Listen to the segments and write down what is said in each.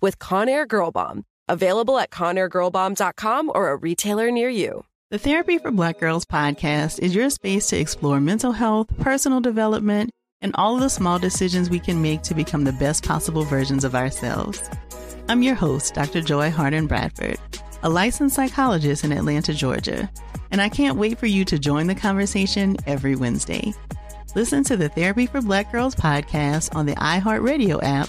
with Conair Girl Bomb. Available at ConairGirlBomb.com or a retailer near you. The Therapy for Black Girls podcast is your space to explore mental health, personal development, and all of the small decisions we can make to become the best possible versions of ourselves. I'm your host, Dr. Joy Harden Bradford, a licensed psychologist in Atlanta, Georgia, and I can't wait for you to join the conversation every Wednesday. Listen to the Therapy for Black Girls podcast on the iHeartRadio app,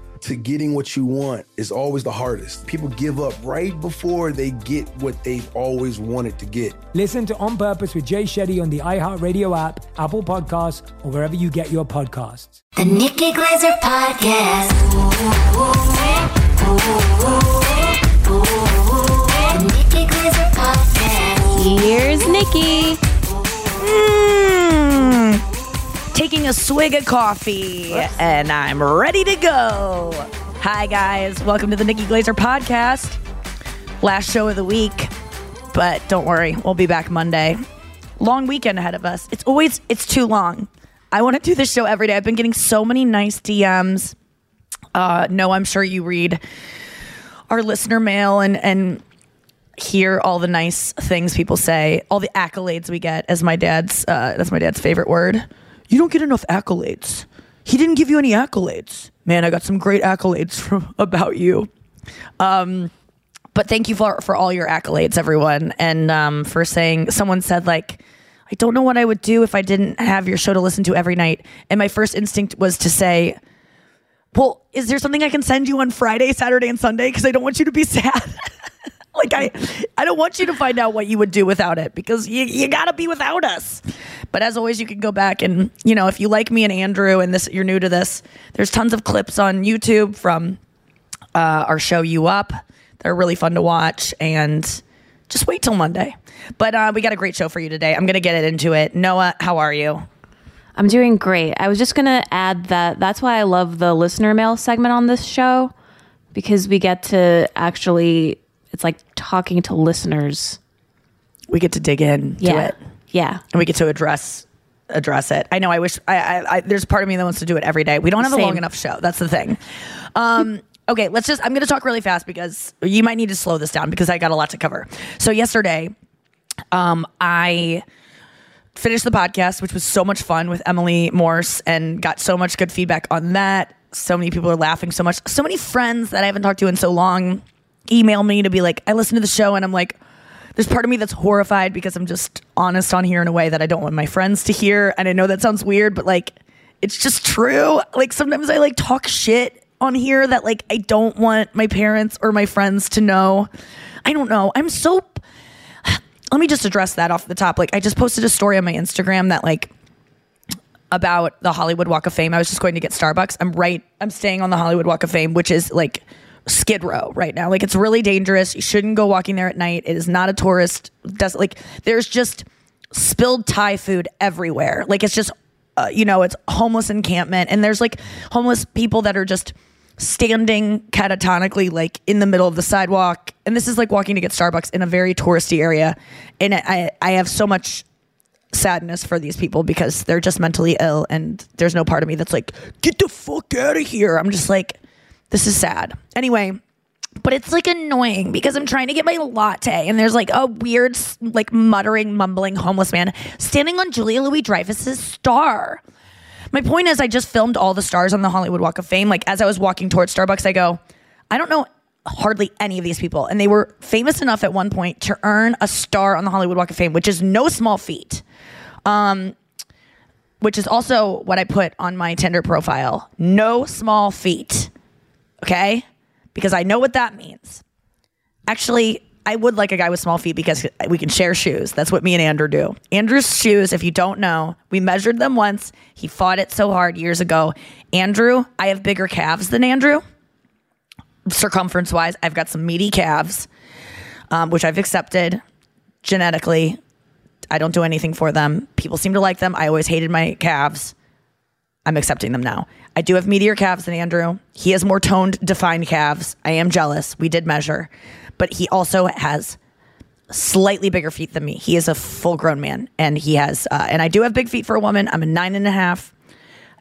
to getting what you want is always the hardest. People give up right before they get what they've always wanted to get. Listen to On Purpose with Jay Shetty on the iHeartRadio app, Apple Podcasts, or wherever you get your podcasts. The Nikki Glazer Podcast. The Nikki Glazer Podcast. Here's Nikki. Taking a swig of coffee, and I'm ready to go. Hi, guys. Welcome to the Nikki Glazer podcast. Last show of the week, but don't worry, we'll be back Monday. Long weekend ahead of us. It's always it's too long. I want to do this show every day. I've been getting so many nice DMs. Uh, no, I'm sure you read our listener mail and and hear all the nice things people say, all the accolades we get. As my dad's uh, that's my dad's favorite word. You don't get enough accolades. He didn't give you any accolades. Man, I got some great accolades from about you. Um, but thank you for for all your accolades, everyone, and um, for saying. Someone said like. I don't know what I would do if I didn't have your show to listen to every night. And my first instinct was to say, well, is there something I can send you on Friday, Saturday, and Sunday? Because I don't want you to be sad. Like I, I don't want you to find out what you would do without it because you, you gotta be without us. But as always, you can go back and you know if you like me and Andrew and this you're new to this, there's tons of clips on YouTube from uh, our show You Up. They're really fun to watch and just wait till Monday. But uh, we got a great show for you today. I'm gonna get it into it. Noah, how are you? I'm doing great. I was just to add that that's why I love the listener mail segment on this show because we get to actually, it's like talking to listeners. We get to dig in to Yeah. it. Yeah. and we get to address address it. I know. I wish. I, I, I there's part of me that wants to do it every day. We don't have a long enough show. That's the thing. Um, okay, let's just. I'm going to talk really fast because you might need to slow this down because I got a lot to cover. So yesterday, um, I finished the podcast, which was so much fun with Emily Morse, and got so much good feedback on that. So many people are laughing so much. So many friends that I haven't talked to in so long email me to be like, I listened to the show, and I'm like, there's part of me that's horrified because I'm just honest on here in a way that I don't want my friends to hear. And I know that sounds weird, but like, it's just true. Like, sometimes I like talk shit on here that like I don't want my parents or my friends to know. I don't know. I'm so let me just address that off the top. Like, I just posted a story on my Instagram that like about the Hollywood Walk of Fame. I was just going to get Starbucks. I'm right. I'm staying on the Hollywood Walk of Fame, which is like Skid Row right now. Like, it's really dangerous. You shouldn't go walking there at night. It is not a tourist. Like there's just spilled Thai food everywhere. Like, it's just uh, you know, it's homeless encampment, and there's like homeless people that are just standing catatonically like in the middle of the sidewalk and this is like walking to get starbucks in a very touristy area and i i have so much sadness for these people because they're just mentally ill and there's no part of me that's like get the fuck out of here i'm just like this is sad anyway but it's like annoying because i'm trying to get my latte and there's like a weird like muttering mumbling homeless man standing on julia louis dreyfus's star my point is, I just filmed all the stars on the Hollywood Walk of Fame. Like, as I was walking towards Starbucks, I go, I don't know hardly any of these people. And they were famous enough at one point to earn a star on the Hollywood Walk of Fame, which is no small feat. Um, which is also what I put on my Tinder profile. No small feat. Okay? Because I know what that means. Actually, I would like a guy with small feet because we can share shoes. That's what me and Andrew do. Andrew's shoes, if you don't know, we measured them once. He fought it so hard years ago. Andrew, I have bigger calves than Andrew. Circumference wise, I've got some meaty calves, um, which I've accepted genetically. I don't do anything for them. People seem to like them. I always hated my calves. I'm accepting them now. I do have meatier calves than Andrew. He has more toned, defined calves. I am jealous. We did measure but he also has slightly bigger feet than me. He is a full grown man, and he has, uh, and I do have big feet for a woman. I'm a nine and a half.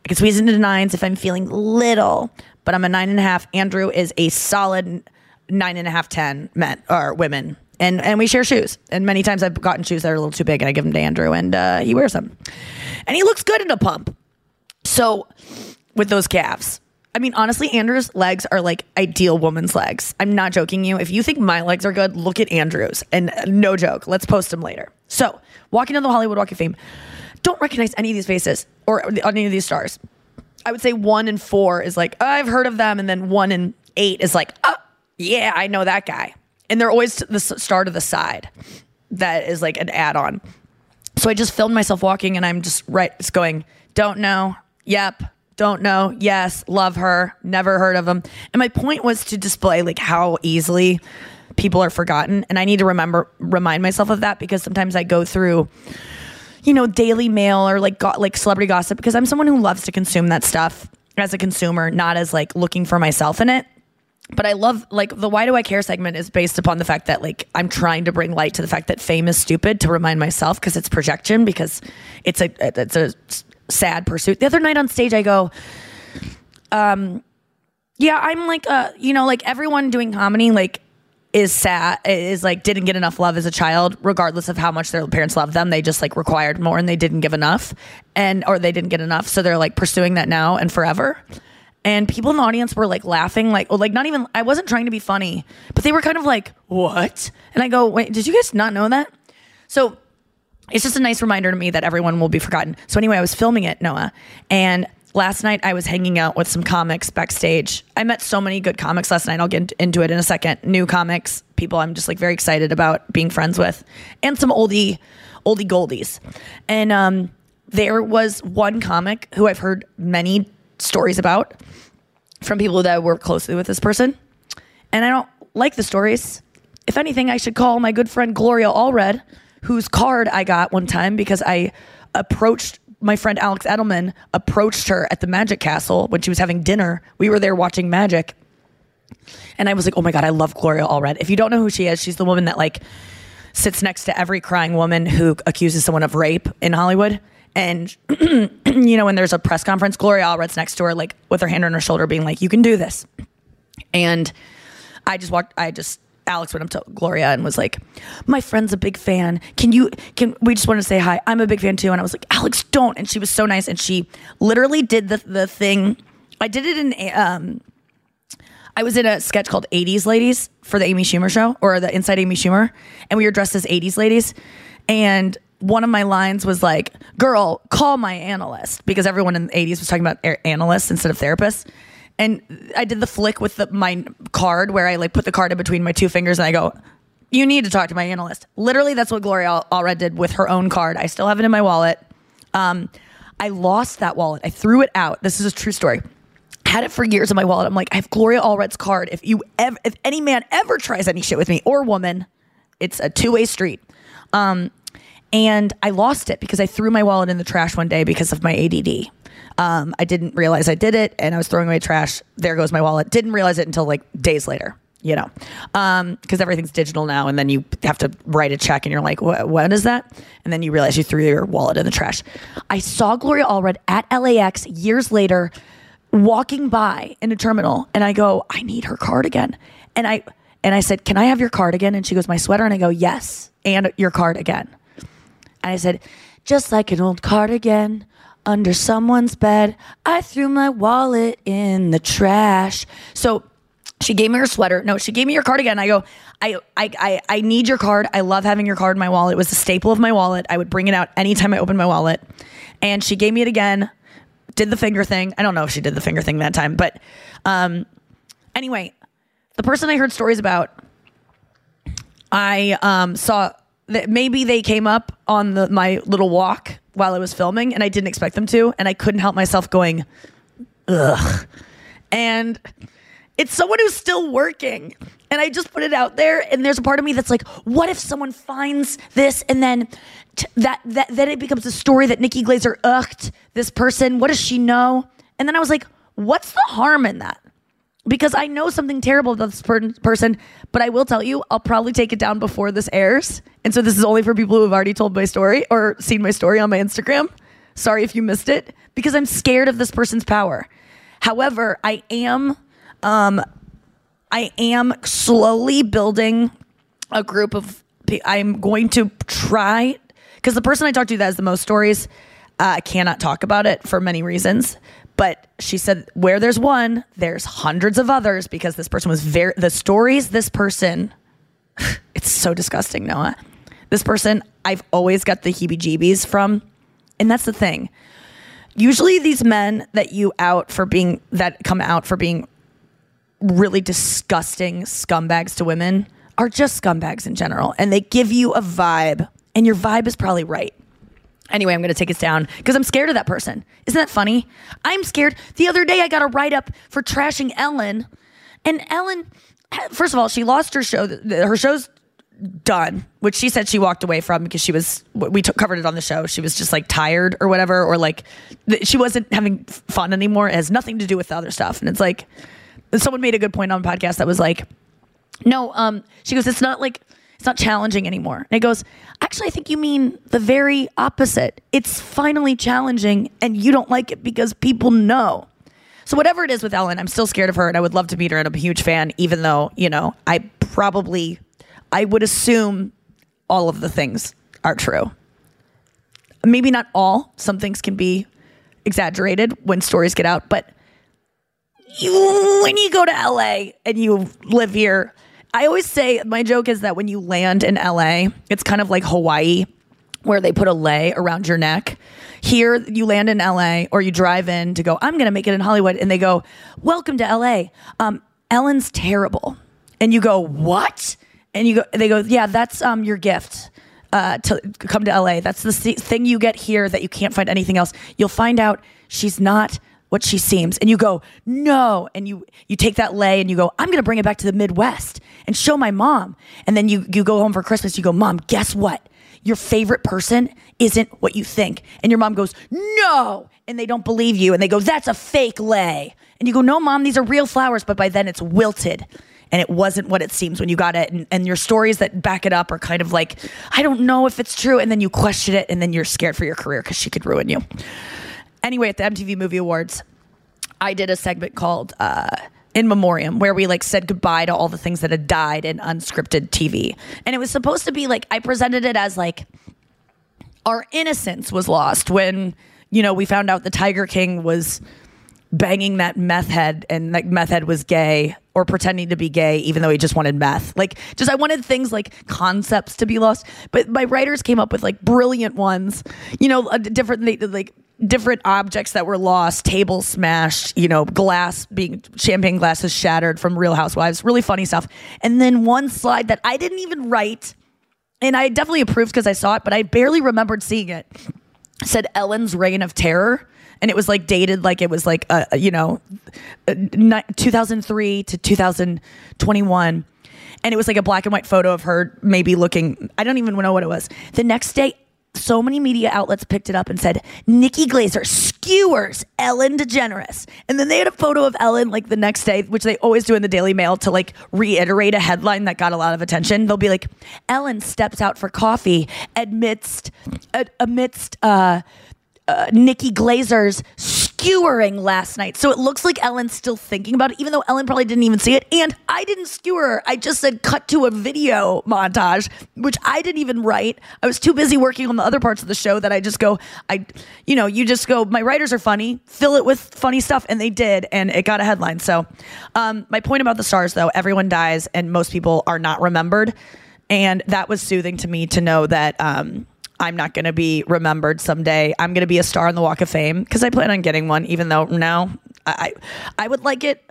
I can squeeze into nines if I'm feeling little, but I'm a nine and a half. Andrew is a solid nine and a half, ten men or women. And, and we share shoes. And many times I've gotten shoes that are a little too big and I give them to Andrew and uh, he wears them. And he looks good in a pump. So with those calves, I mean, honestly, Andrew's legs are like ideal woman's legs. I'm not joking you. If you think my legs are good, look at Andrew's. And uh, no joke, let's post them later. So, walking on the Hollywood Walk of Fame, don't recognize any of these faces or any of these stars. I would say one and four is like, oh, I've heard of them. And then one and eight is like, oh, yeah, I know that guy. And they're always the star to the side. That is like an add on. So I just filmed myself walking and I'm just right, it's going, don't know. Yep don't know. Yes, love her. Never heard of them. And my point was to display like how easily people are forgotten, and I need to remember remind myself of that because sometimes I go through you know Daily Mail or like like celebrity gossip because I'm someone who loves to consume that stuff as a consumer, not as like looking for myself in it. But I love like the why do I care segment is based upon the fact that like I'm trying to bring light to the fact that fame is stupid to remind myself because it's projection because it's a it's a sad pursuit. The other night on stage, I go, um, yeah, I'm like, uh, you know, like everyone doing comedy, like, is sad is like didn't get enough love as a child regardless of how much their parents loved them. They just like required more and they didn't give enough and or they didn't get enough. So they're like pursuing that now and forever. And people in the audience were like laughing like oh like not even i wasn't trying to be funny but they were kind of like what? And i go wait did you guys not know that? So it's just a nice reminder to me that everyone will be forgotten. So anyway, I was filming it, Noah, and last night I was hanging out with some comics backstage. I met so many good comics last night. I'll get into it in a second. New comics, people I'm just like very excited about being friends with, and some oldie, oldie goldies. And um, there was one comic who I've heard many stories about from people that work closely with this person, and I don't like the stories. If anything, I should call my good friend Gloria Allred whose card I got one time because I approached my friend Alex Edelman approached her at the Magic Castle when she was having dinner. We were there watching Magic. And I was like, oh my God, I love Gloria Allred. If you don't know who she is, she's the woman that like sits next to every crying woman who accuses someone of rape in Hollywood. And, you know, when there's a press conference, Gloria Allred's next to her, like with her hand on her shoulder, being like, you can do this. And I just walked, I just Alex went up to Gloria and was like, "My friend's a big fan. Can you? Can we just want to say hi? I'm a big fan too." And I was like, "Alex, don't!" And she was so nice, and she literally did the the thing. I did it in um. I was in a sketch called 80s Ladies for the Amy Schumer show or the Inside Amy Schumer, and we were dressed as 80s ladies. And one of my lines was like, "Girl, call my analyst," because everyone in the 80s was talking about analysts instead of therapists and I did the flick with the, my card where I like put the card in between my two fingers and I go, You need to talk to my analyst. Literally, that's what Gloria Al- Allred did with her own card. I still have it in my wallet. Um, I lost that wallet. I threw it out. This is a true story. Had it for years in my wallet. I'm like, I have Gloria Allred's card. If you ever, if any man ever tries any shit with me or woman, it's a two way street. Um, and I lost it because I threw my wallet in the trash one day because of my ADD. Um, I didn't realize I did it, and I was throwing away trash. There goes my wallet. Didn't realize it until like days later. You know, because everything's digital now, and then you have to write a check, and you're like, "What? Is that?" And then you realize you threw your wallet in the trash. I saw Gloria Allred at LAX years later, walking by in a terminal, and I go, "I need her card again," and I and I said, "Can I have your card again?" And she goes, "My sweater," and I go, "Yes, and your card again." And I said, just like an old cardigan under someone's bed, I threw my wallet in the trash. So she gave me her sweater. No, she gave me your cardigan. I go, I, I, I, I need your card. I love having your card in my wallet. It was a staple of my wallet. I would bring it out anytime I opened my wallet. And she gave me it again, did the finger thing. I don't know if she did the finger thing that time, but um, anyway, the person I heard stories about I um, saw that maybe they came up on the my little walk while I was filming, and I didn't expect them to, and I couldn't help myself going, ugh. And it's someone who's still working. And I just put it out there, and there's a part of me that's like, what if someone finds this and then t- that that then it becomes a story that Nikki Glazer ucked this person? What does she know? And then I was like, what's the harm in that? Because I know something terrible about this per- person, but I will tell you, I'll probably take it down before this airs. And so this is only for people who have already told my story or seen my story on my Instagram. Sorry if you missed it, because I'm scared of this person's power. However, I am, um, I am slowly building a group of. I'm going to try because the person I talked to that has the most stories. Uh, I cannot talk about it for many reasons. But she said, where there's one, there's hundreds of others because this person was very, the stories this person, it's so disgusting, Noah. This person, I've always got the heebie jeebies from. And that's the thing. Usually, these men that you out for being, that come out for being really disgusting scumbags to women are just scumbags in general. And they give you a vibe, and your vibe is probably right. Anyway, I'm going to take us down because I'm scared of that person. Isn't that funny? I'm scared. The other day, I got a write up for trashing Ellen. And Ellen, first of all, she lost her show. Her show's done, which she said she walked away from because she was, we took, covered it on the show. She was just like tired or whatever, or like she wasn't having fun anymore. It has nothing to do with the other stuff. And it's like, someone made a good point on a podcast that was like, no, um, she goes, it's not like, it's not challenging anymore. And it goes, actually, I think you mean the very opposite. It's finally challenging and you don't like it because people know. So whatever it is with Ellen, I'm still scared of her and I would love to meet her and I'm a huge fan, even though, you know, I probably, I would assume all of the things are true. Maybe not all. Some things can be exaggerated when stories get out, but you, when you go to LA and you live here, I always say my joke is that when you land in LA, it's kind of like Hawaii, where they put a lei around your neck. Here, you land in LA or you drive in to go, I'm going to make it in Hollywood. And they go, Welcome to LA. Um, Ellen's terrible. And you go, What? And you go, they go, Yeah, that's um, your gift. Uh, to come to LA. That's the thing you get here that you can't find anything else. You'll find out she's not what she seems and you go no and you you take that lay and you go i'm going to bring it back to the midwest and show my mom. And then you you go home for christmas you go mom guess what? Your favorite person isn't what you think. And your mom goes no. And they don't believe you. And they go that's a fake lay. And you go no mom these are real flowers. But by then it's wilted. And it wasn't what it seems when you got it. And, and your stories that back it up are kind of like i don't know if it's true. And then you question it and then you're scared for your career because she could ruin you. Anyway, at the MTV Movie Awards, I did a segment called uh, In Memoriam, where we like said goodbye to all the things that had died in unscripted TV, and it was supposed to be like I presented it as like our innocence was lost when you know we found out the Tiger King was banging that meth head and that meth head was gay or pretending to be gay even though he just wanted meth. Like just i wanted things like concepts to be lost. But my writers came up with like brilliant ones. You know different they, like different objects that were lost, tables smashed, you know, glass being champagne glasses shattered from Real Housewives, really funny stuff. And then one slide that I didn't even write, and I definitely approved because I saw it, but I barely remembered seeing it. Said Ellen's Reign of Terror. And it was like dated like it was like uh, you know, uh, 2003 to 2021 and it was like a black and white photo of her maybe looking i don't even know what it was the next day so many media outlets picked it up and said nikki glazer skewers ellen degeneres. And then they had a photo of ellen like the next day which they always do in the daily mail to like reiterate a headline that got a lot of attention. They'll be like ellen steps out for coffee amidst amidst uh uh, Nikki Glazer's skewering last night. So it looks like Ellen's still thinking about it, even though Ellen probably didn't even see it. And I didn't skewer her. I just said cut to a video montage, which I didn't even write. I was too busy working on the other parts of the show that I just go, I, you know, you just go, my writers are funny, fill it with funny stuff. And they did. And it got a headline. So um, my point about the stars, though, everyone dies and most people are not remembered. And that was soothing to me to know that. Um, I'm not going to be remembered someday. I'm going to be a star on the Walk of Fame because I plan on getting one. Even though now I I would like it.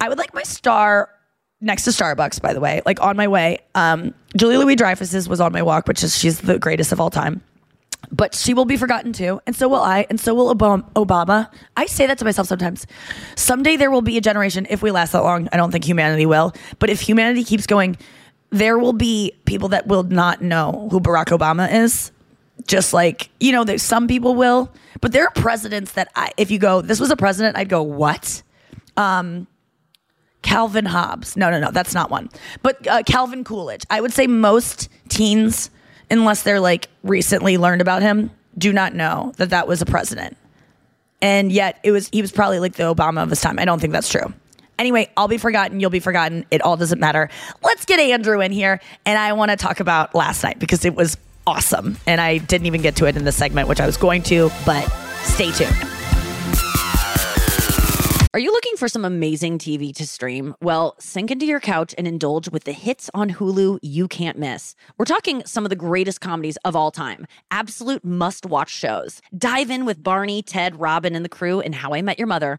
I would like my star next to Starbucks. By the way, like on my way. Um, Julia Louis Dreyfus's was on my walk, which is she's the greatest of all time. But she will be forgotten too, and so will I, and so will. Obama. I say that to myself sometimes. Someday there will be a generation, if we last that long. I don't think humanity will, but if humanity keeps going, there will be people that will not know who Barack Obama is. Just like, you know, there's some people will, but there are presidents that I, if you go, this was a president, I'd go, what? Um, Calvin Hobbes. No, no, no, that's not one. But uh, Calvin Coolidge. I would say most teens, unless they're like recently learned about him, do not know that that was a president. And yet it was, he was probably like the Obama of his time. I don't think that's true. Anyway, I'll be forgotten. You'll be forgotten. It all doesn't matter. Let's get Andrew in here. And I want to talk about last night because it was awesome. And I didn't even get to it in this segment, which I was going to, but stay tuned. Are you looking for some amazing TV to stream? Well, sink into your couch and indulge with the hits on Hulu you can't miss. We're talking some of the greatest comedies of all time, absolute must watch shows. Dive in with Barney, Ted, Robin, and the crew in How I Met Your Mother.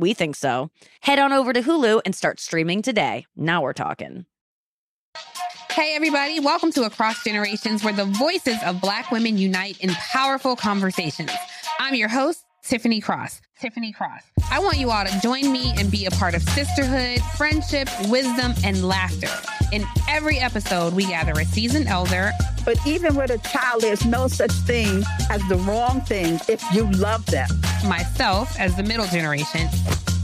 We think so. Head on over to Hulu and start streaming today. Now we're talking. Hey, everybody, welcome to Across Generations, where the voices of Black women unite in powerful conversations. I'm your host, Tiffany Cross. Tiffany Cross. I want you all to join me and be a part of sisterhood, friendship, wisdom, and laughter. In every episode, we gather a seasoned elder. But even with a child, there's no such thing as the wrong thing if you love them. Myself, as the middle generation.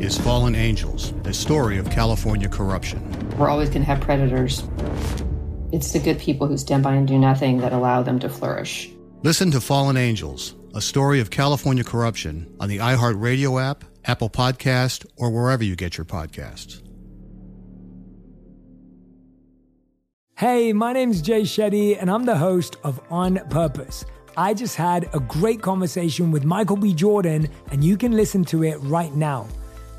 is Fallen Angels, a story of California corruption. We're always going to have predators. It's the good people who stand by and do nothing that allow them to flourish. Listen to Fallen Angels, a story of California corruption on the iHeartRadio app, Apple Podcast, or wherever you get your podcasts. Hey, my name's Jay Shetty, and I'm the host of On Purpose. I just had a great conversation with Michael B. Jordan, and you can listen to it right now.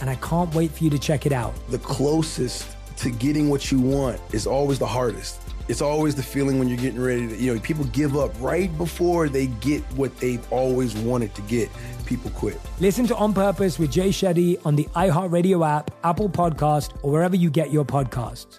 and I can't wait for you to check it out. The closest to getting what you want is always the hardest. It's always the feeling when you're getting ready to, you know, people give up right before they get what they've always wanted to get. People quit. Listen to On Purpose with Jay Shetty on the iHeartRadio app, Apple Podcast, or wherever you get your podcasts.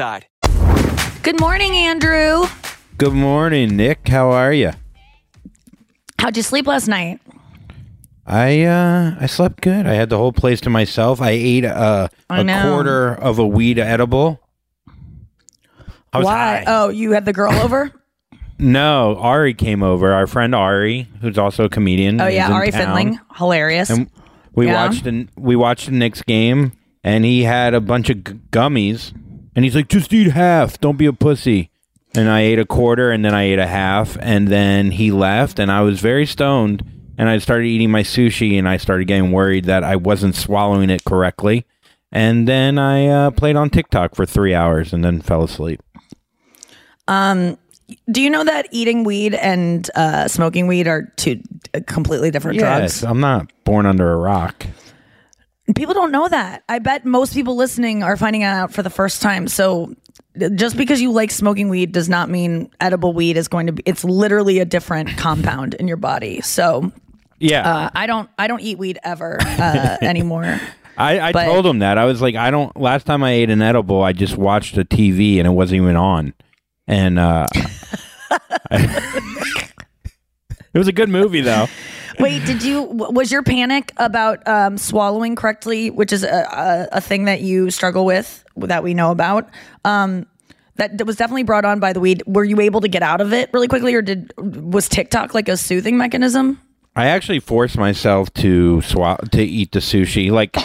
Good morning, Andrew. Good morning, Nick. How are you? How'd you sleep last night? I uh I slept good. I had the whole place to myself. I ate uh, I a know. quarter of a weed edible. I was Why? high. Oh, you had the girl over? No, Ari came over. Our friend Ari, who's also a comedian. Oh yeah, Ari town. Finling, hilarious. And we Yeah. watched the we watched the Knicks game, and he had a bunch of g- gummies, and he's like, "Just eat half. Don't be a pussy." And I ate a quarter, and then I ate a half, and then he left, and I was very stoned, and I started eating my sushi, and I started getting worried that I wasn't swallowing it correctly, and then I uh, played on TikTok for three hours, and then fell asleep. Um, do you know that eating weed and uh, smoking weed are two uh, completely different Yes, drugs? I'm not born under a rock. People don't know that. I bet most people listening are finding out for the first time. So just because you like smoking weed does not mean edible weed is going to be it's literally a different compound in your body. So Yeah. uh, I don't I don't eat weed ever uh, anymore. I, I But- told him that. I was like, I don't. Last time I ate an edible, I just watched a TV and it wasn't even on. And uh, it was a good movie, though. Wait, did you was your panic about um, swallowing correctly, which is a, a, a thing that you struggle with that we know about? Um, that, that was definitely brought on by the weed. Were you able to get out of it really quickly, or did was TikTok like a soothing mechanism? I actually forced myself to swallow to eat the sushi. Like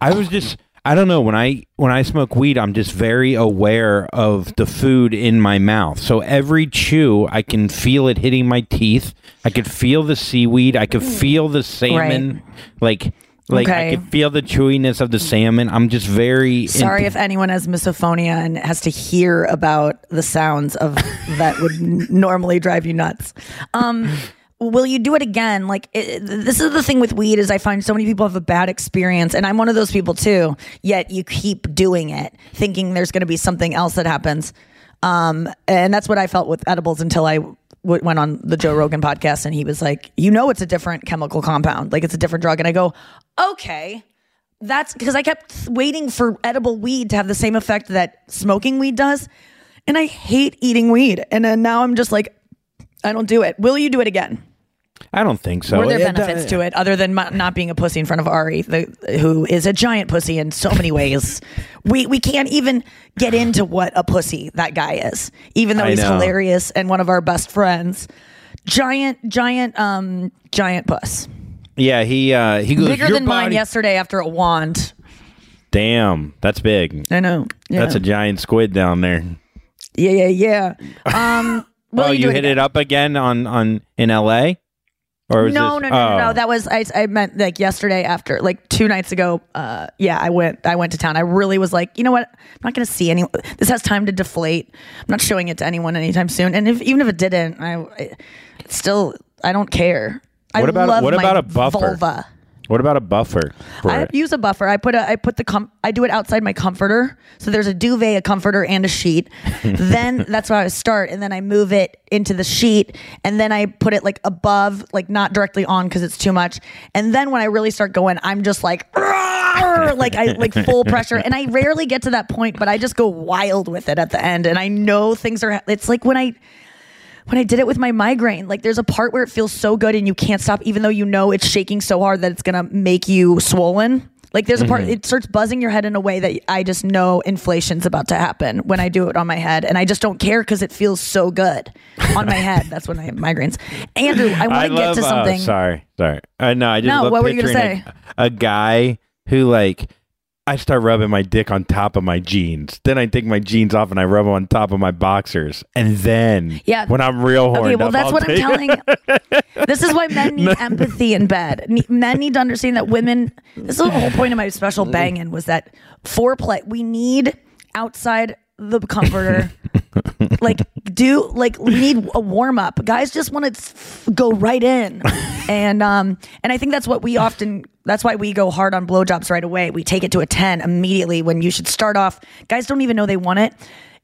I was just I don't know when I when I smoke weed, I'm just very aware of the food in my mouth. So every chew, I can feel it hitting my teeth. I could feel the seaweed. I could feel the salmon. Like like Okay. I could feel the chewiness of the salmon. I'm just very Sorry if anyone has misophonia and has to hear about the sounds of that would normally drive you nuts. Um, will you do it again? Like it, this is the thing with weed is I find so many people have a bad experience, and I'm one of those people too. Yet you keep doing it, thinking there's going to be something else that happens. Um, and that's what I felt with edibles until I w- went on the Joe Rogan podcast, and he was like, "You know, it's a different chemical compound, like it's a different drug." And I go, "Okay." That's because I kept waiting for edible weed to have the same effect that smoking weed does. And I hate eating weed. And then now I'm just like, I don't do it. Will you do it again? I don't think so. Were there It- benefits to it other than m- not being a pussy in front of Ari, the, who is a giant pussy in so many ways? we we can't even get into what a pussy that guy is, even though I he's know. hilarious and one of our best friends. Giant, giant, um, giant puss. Yeah, he uh he goes Bigger "Your than mine yesterday after a wand. Damn, that's big. I know. Yeah. That's a giant squid down there. Yeah, yeah, yeah. Um, will oh, you, you, hit again? it up again on on in L.A. Or no, this, no, no, no, oh. no. That was I. I meant like yesterday after, like two nights ago. Uh, yeah, I went. I went to town. I really was like, you know what? I'm not going to see any. This has time to deflate. I'm not showing it to anyone anytime soon. And if even if it didn't, I, I still I don't care. I What about love what my about a buffer? Vulva. What about a buffer for I it? use a buffer. I put a I put the com- I do it outside my comforter. So there's a duvet, a comforter, and a sheet. then that's where I start, and then I move it into the sheet, and then I put it like above, like not directly on because it's too much. And then when I really start going, I'm just like. Like I like full pressure and I rarely get to that point but I just go wild with it at the end and I know things are it's like when I when I did it with my migraine, like there's a part where it feels so good and you can't stop, even though you know it's shaking so hard that it's gonna make you swollen. Like there's a part, Mhm. it starts buzzing your head in a way that I just know inflation's about to happen when I do it on my head, and I just don't care because it feels so good on my head. That's when I have migraines. Andrew, I want to get to uh, something. sorry, sorry. Uh, no, I just No, what were you gonna say? A, a guy who like I start rubbing my dick on top of my jeans. Then I take my jeans off and I rub them on top of my boxers. And then Yeah. when I'm real horny, Okay, well, up, that's I'll what I'm telling. this is why men need empathy in bed. Men need to understand that women. This is the whole point of my special banging was that foreplay. We need outside the comforter. Like do like we need a warm up. Guys just want to go right in, and um and I think that's what we often. That's why we go hard on blowjobs right away. We take it to a ten immediately when you should start off. Guys don't even know they want it.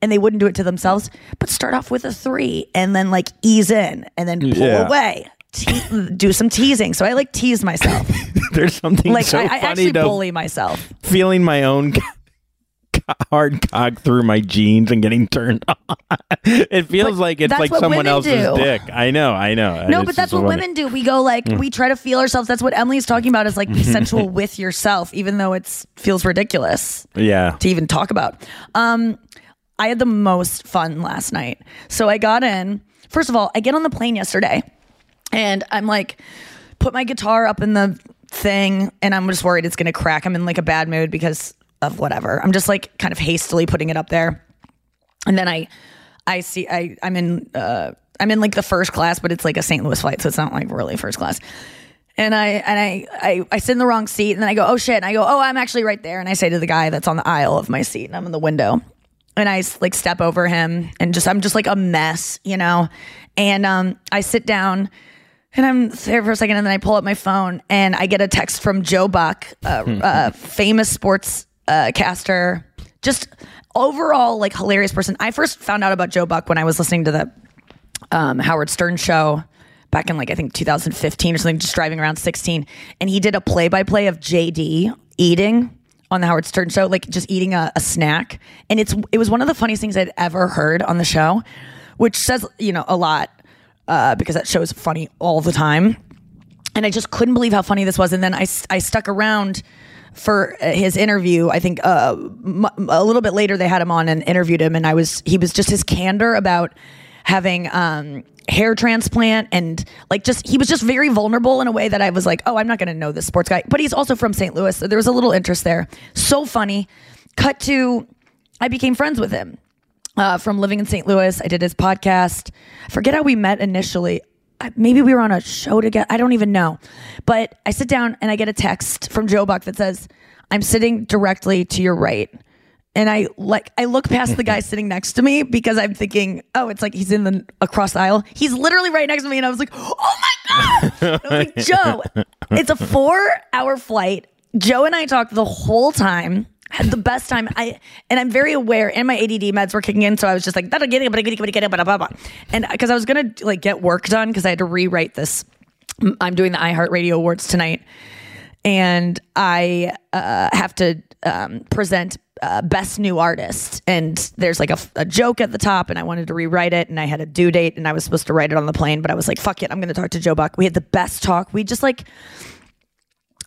And they wouldn't do it to themselves, but start off with a three and then like ease in and then pull Yeah. away, Te- do some teasing. So I like tease myself. There's something like so I, I funny actually to bully myself. feeling my own hard cock through my jeans and getting turned on. it feels But like it's like someone else's do. dick. I know, I know. No, It's but that's what funny. women do. We go like we try to feel ourselves. That's what Emily's talking about is like be sensual with yourself, even though it feels ridiculous Yeah. to even talk about. Um, I had the most fun last night. So I got in. First of all, I get on the plane yesterday, and I'm like, put my guitar up in the thing, and I'm just worried it's gonna crack. I'm in like a bad mood because of whatever. I'm just like kind of hastily putting it up there, and then I, I see I I'm in uh I'm in like the first class, but it's like a St. Louis flight, so it's not like really first class. And I and I, I I sit in the wrong seat, and then I go, oh shit, and I go, oh, I'm actually right there, and I say to the guy that's on the aisle of my seat, and I'm in the window, and I like step over him, and just I'm just like a mess, you know, and um I sit down. And I'm there for a second, and then I pull up my phone, and I get a text from Joe Buck, uh, uh, famous sports uh, caster, just overall like hilarious person. I first found out about Joe Buck when I was listening to the um, Howard Stern show back in like I think 2015 or something, just driving around 16, and he did a play-by-play of JD eating on the Howard Stern show, like just eating a, a snack, and it's it was one of the funniest things I'd ever heard on the show, which says you know a lot uh, because that show is funny all the time, and I just couldn't believe how funny this was, and then I I stuck around for his interview. I think uh, m- a little bit later they had him on and interviewed him, and I was he was just his candor about having um, hair transplant and like just he was just very vulnerable in a way that I was like, oh, I'm not going to know this sports guy, but he's also from St. Louis, so there was a little interest there. So funny. Cut to, I became friends with him uh, from living in St. Louis. I did his podcast. Forget how we met initially. I- Maybe we were on a show together. I don't even know. But I sit down and I get a text from Joe Buck that says, I'm sitting directly to your right. And I like I look past the guy sitting next to me because I'm thinking, oh, it's like he's in the across the aisle. He's literally right next to me, and I was like, oh my god! I was like, Joe, it's a four hour flight. Joe and I talked the whole time. Had the best time. I and I'm very aware, and my ADD meds were kicking in, so I was just like, "That'll get it, but I get it, but I get it, blah, blah, blah." and because I was gonna like get work done because I had to rewrite this. I'm doing the iHeartRadio Awards tonight, and I uh, have to um, present uh, best new artist. And there's like a, a joke at the top, and I wanted to rewrite it, and I had a due date, and I was supposed to write it on the plane, but I was like, "Fuck it, I'm to talk to Joe Buck." We had the best talk. We just like.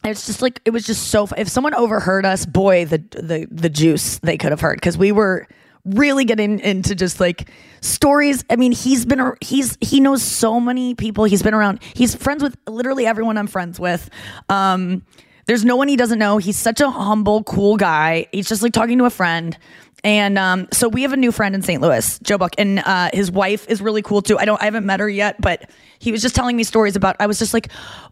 It's just like it was just so. If someone overheard us, boy, the the the juice they could have heard because we were really getting into just like stories. I mean, he's been he's he knows so many people. He's been around. He's friends with literally everyone I'm friends with. Um, there's no one he doesn't know. He's such a humble, cool guy. He's just like talking to a friend. And um, so we have a new friend in St. Louis, Joe Buck, and uh, his wife is really cool too. I don't, I haven't met her yet, but he was just telling me stories about. I was just like,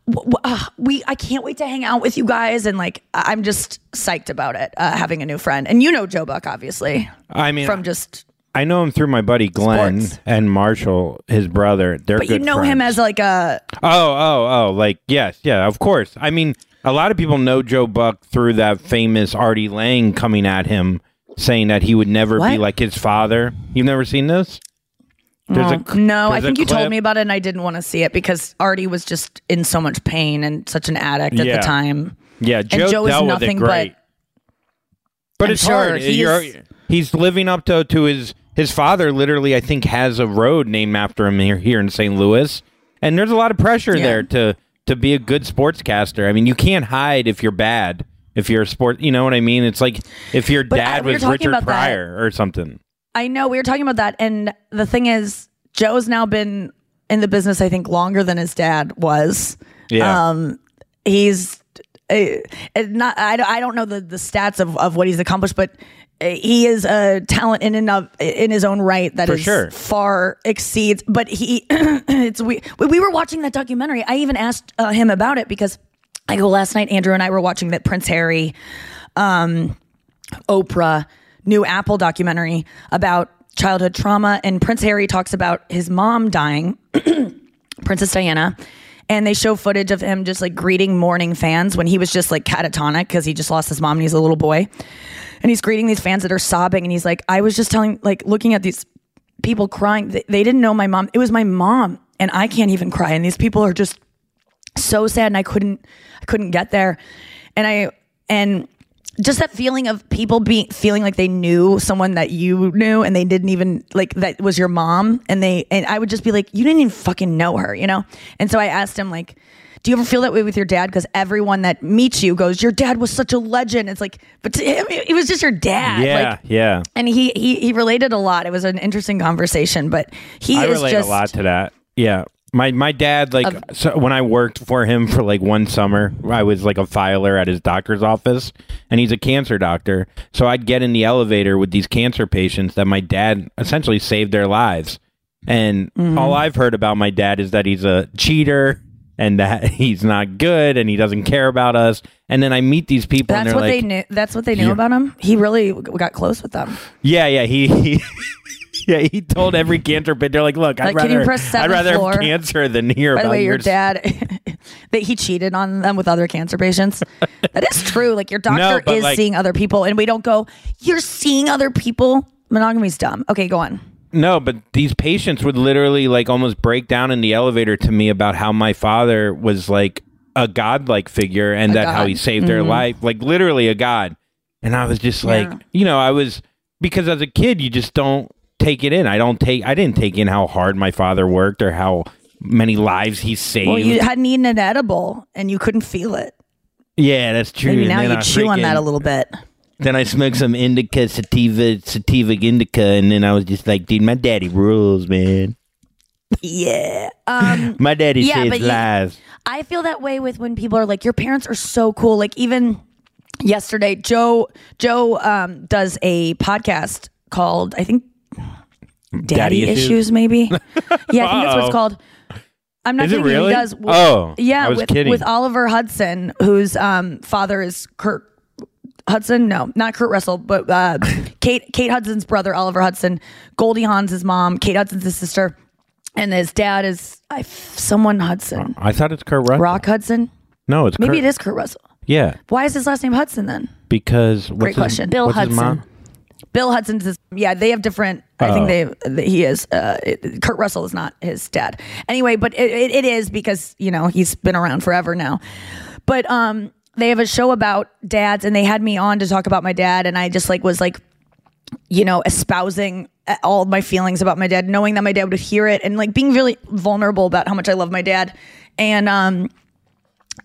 w- w- uh, we, I can't wait to hang out with you guys, and like, I- I'm just psyched about it, uh, having a new friend. And you know Joe Buck, obviously, I mean, from just, I know him through my buddy Glenn Sports. and Marshall, his brother. They're but you know him as like a Oh, oh, oh, like yes, yeah, of course. I mean, a lot of people know Joe Buck through that famous Artie Lange coming at him saying that he would never be like his father. You've never seen this? There's a- no, I there's a think you told me about it, and I didn't want to see it because Artie was just in so much pain and such an addict at Yeah. the time. Yeah, And Joe, Joe is dealt with nothing it great. But I'm it's sure hard. he You're- he's living up to to his his father. Literally, I think has a road named after him here here in St. Louis, and there's a lot of pressure Yeah. there to to be a good sportscaster. I mean, you can't hide if you're bad. If you're a sport, you know what I mean. It's like if your But, uh, dad we was Richard about that. Pryor or something. I know we were talking about that, and the thing is, Joe's now been in the business. I think longer than his dad was. Yeah. Um, he's uh, not. I, don't- I don't know the the stats of of what he's accomplished, but uh, he is a talent in and of in his own right that For is sure. far exceeds. But he, it's we we were watching that documentary. I even asked uh, him about it because I go last night. Andrew and I were watching that Prince Harry. Um, Oprah new Apple documentary about childhood trauma. And Prince Harry talks about his mom dying, Princess Diana. And they show footage of him just like greeting mourning fans when he was just like catatonic because he just lost his mom and he's a little boy. And he's greeting these fans that are sobbing. And he's like, I was just telling, like, looking at these people crying. They, they didn't know my mom. It was my mom. And I can't even cry. And these people are just so sad and I couldn't I couldn't get there. And I and just that feeling of people being feeling like they knew someone that you knew and they didn't even like that was your mom and they and I would just be like you didn't even fucking know her, you know? And so I asked him like do you ever feel that way with your dad? Because everyone that meets you goes, "Your dad was such a legend." It's like, but to him, it was just your dad. yeah, Like, yeah. and he, he he related a lot. It was an interesting conversation, but he I is relate just a lot to that. Yeah. My my dad like Of- so when I worked for him for like one summer, I was like a filer at his doctor's office and he's a cancer doctor. So I'd get in the elevator with these cancer patients that my dad essentially saved their lives. And Mm-hmm. all I've heard about my dad is that he's a cheater and that he's not good and he doesn't care about us. And then I meet these people That's what like they knew. That's what they knew Yeah. about him. He really got close with them. Yeah, yeah, he, he Yeah, he told every cancer patient, they're like, look, I'd Like, rather, I'd rather floor? have cancer than hear By about the way, your your dad that he cheated on them with other cancer patients. that is true. Like your doctor No, is like- seeing other people, and we don't go. You're seeing other people. Monogamy's dumb. Okay, go on. No, but these patients would literally like almost break down in the elevator to me about how my father was like a godlike figure and A that how he saved their Mhm. life, like literally a god. And I was just like, Yeah. you know, I was because as a kid you just don't take it in. I don't take I didn't take in how hard my father worked or how many lives he saved. Well, you hadn't eaten an edible, and you couldn't feel it. yeah, that's true. Maybe And now you I chew on that a little bit. Then I smoked some indica, sativa, sativa indica, and then I was just like, dude, my daddy rules, man. Yeah. Um, My daddy Yeah, says but you- I feel that way with when people are like, your parents are so cool. Like even yesterday, Joe Joe um, does a podcast called I think Daddy, Daddy Issues, Issues? maybe. yeah, I think that's what Uh-oh. it's called. I'm not Is you. really? He does. Oh, yeah. With, kidding. with Oliver Hudson, whose um, father is Kurt Hudson. No, not Kurt Russell, but uh, Kate Kate Hudson's brother, Oliver Hudson. Goldie Hawn's his mom. Kate Hudson's his sister, and his dad is I, someone Hudson. I thought it's Kurt Russell. Rock Hudson. No, it's Maybe Kurt. it is Kurt Russell. Yeah, Why is his last name Hudson then? because what's Great his- question. Bill what's mom? Bill Hudson's his, yeah, they have different. I Oh. think they he is. Uh, it- Kurt Russell is not his dad. Anyway, but it, it, it is because you know he's been around forever now. But um, they have a show about dads, and they had me on to talk about my dad, and I just like was like, you know, espousing all of my feelings about my dad, knowing that my dad would hear it, and like being really vulnerable about how much I love my dad, and um,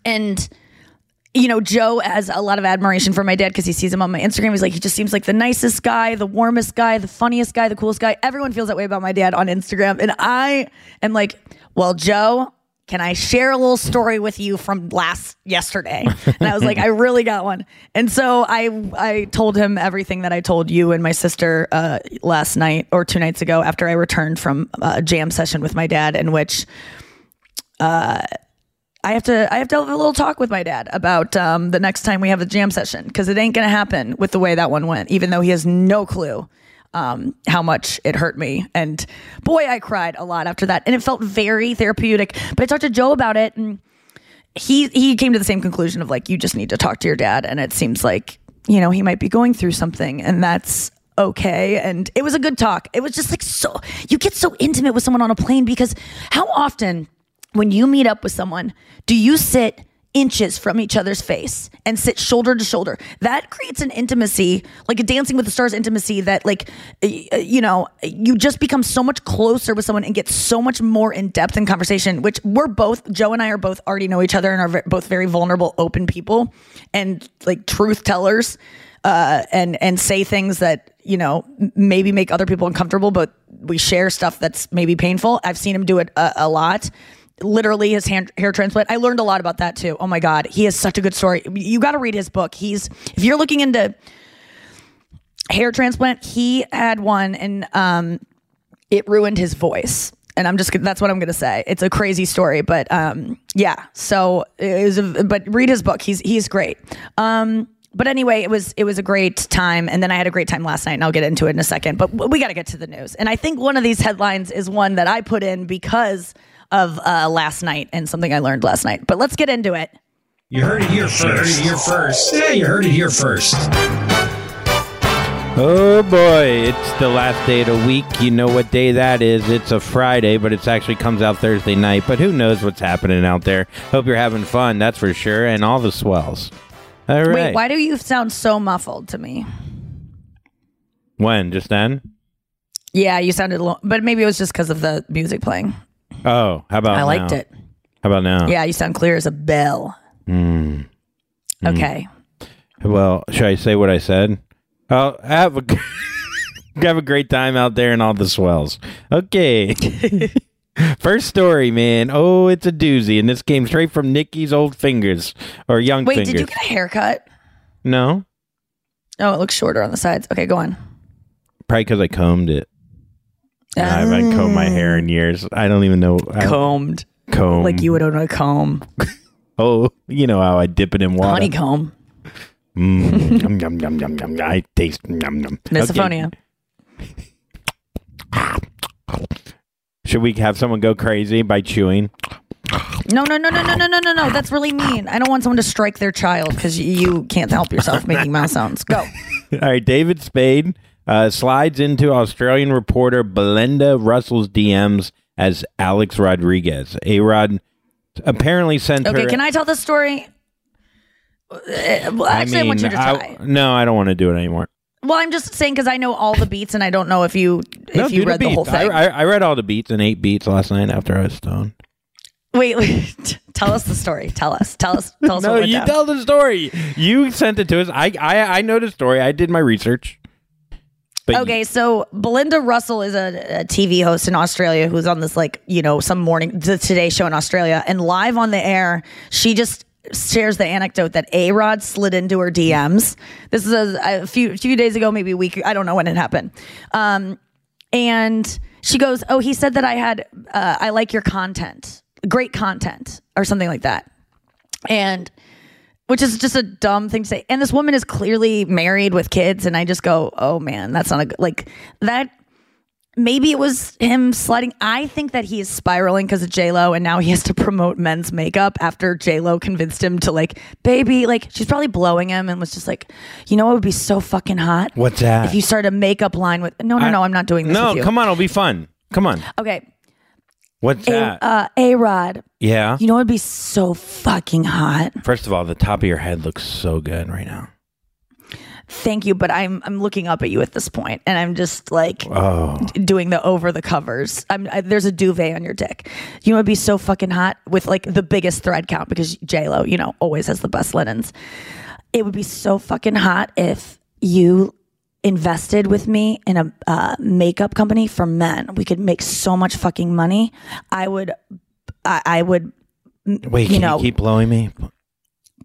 and you know, Joe has a lot of admiration for my dad because he sees him on my Instagram. He's like, he just seems like the nicest guy, the warmest guy, the funniest guy, the coolest guy. Everyone feels that way about my dad on Instagram. And I am like, well, Joe, can I share a little story with you from last yesterday? And I was like, I really got one. And so I I told him everything that I told you and my sister uh, last night or two nights ago after I returned from a jam session with my dad, in which uh, I have to I have to have a little talk with my dad about um, the next time we have a jam session because it ain't gonna happen with the way that one went, even though he has no clue um, how much it hurt me. And boy, I cried a lot after that, and it felt very therapeutic. But I talked to Joe about it, and he he came to the same conclusion of like you just need to talk to your dad, and it seems like you know he might be going through something, and that's okay and it was a good talk it was just like so you get so intimate with someone on a plane because how often when you meet up with someone do you sit inches from each other's face and sit shoulder to shoulder that creates an intimacy like a dancing with the stars intimacy that like you know you just become so much closer with someone and get so much more in depth in conversation which we're both joe and i are both already know each other and are both very vulnerable open people and like truth tellers uh, and and say things that you know maybe make other people uncomfortable, but we share stuff that's maybe painful. I've seen him do it a, a lot. Literally, his hand, hair transplant. I learned a lot about that too. Oh my god, he has such a good story. You got to read his book. He's if you're looking into hair transplant, he had one and um, it ruined his voice. And I'm just that's what I'm gonna say. It's a crazy story, but um, yeah. So it was, a, but read his book. He's he's great. Um, but anyway, it was it was a great time, and then I had a great time last night, and I'll get into it in a second. But we got to get to the news, and I think one of these headlines is one that I put in because of uh, last night and something I learned last night. But let's get into it. You heard it here first. You heard it here first. Yeah, you heard it here first. Oh boy, it's the last day of the week. You know what day that is. It's a Friday, but it actually comes out Thursday night. But who knows what's happening out there? Hope you're having fun, that's for sure, and all the swells. All right. Wait, why do you sound so muffled to me? When? Just then? Yeah, you sounded, a little, but maybe it was just because of the music playing. Oh, how about I liked now? it. How about now? Yeah, you sound clear as a bell. Hmm. Okay. Well, should I say what I said? Oh, have a have a great time out there and all the swells. Okay. First story, man. Oh, it's a doozy, and this came straight from Nikki's old fingers or young Wait, fingers. did you get a haircut? no, Oh, it looks shorter on the sides. Okay, go on. probably because I combed it. I haven't combed my hair in years. I don't even know. I- Combed. Comb. Like you would own a comb. Oh, you know how I dip it in water. Honeycomb. Mm, yum, yum, yum, yum, yum. I taste yum, yum. Okay. Should we have someone go crazy by chewing? No, no, no, no, no, no, no, no, no. That's really mean. I don't want someone to strike their child because you can't help yourself making mouth sounds. Go. All right, David Spade uh, slides into Australian reporter Belinda Russell's DMs as Alex Rodriguez. A Rod apparently sent her. Okay, can I tell the story? Uh, Well, actually, I, want you to try. no, I don't want to do it anymore. well, I'm just saying because I know all the beats and I don't know if you if No, you read the, beats. whole thing. I, I, I read all the beats and eight beats last night after I was stoned. wait, wait, tell us the story. Tell us. Tell us. Tell us. no, you down. tell the story. You sent it to us. I, I I know the story. I did my research. But okay, so Belinda Russell is a, a TV host in Australia who's on this like you know some morning the Today Show in Australia, and live on the air, she just shares the anecdote that A Rod slid into her DMs. This is a, a few few days ago, maybe a week. I don't know when it happened. Um, and she goes, "Oh, he said that I had uh, I like your content, great content, or something like that," and which is just a dumb thing to say. And this woman is clearly married with kids, and I just go, "Oh man, that's not a good like that." Maybe it was him sliding. I think that he is spiraling because of J Lo, and now he has to promote men's makeup after J Lo convinced him to like, baby, like she's probably blowing him, and was just like, you know, what would be so fucking hot. What's that? If you start a makeup line with no, no, I- no, I'm not doing this. no, come on, it'll be fun. Come on. Okay, What's a that? uh, a Rod. yeah. You know, it'd be so fucking hot. First of all, the top of your head looks so good right now. Thank you, but I'm I'm looking up at you at this point, and I'm just like Oh. doing the over the covers. I'm I, there's a duvet on your dick. You know, it'd be so fucking hot with like the biggest thread count because J Lo, you know, always has the best linens. It would be so fucking hot if you invested with me in a uh, makeup company for men. We could make so much fucking money. I would I, I would. Wait, you can know, you keep blowing me?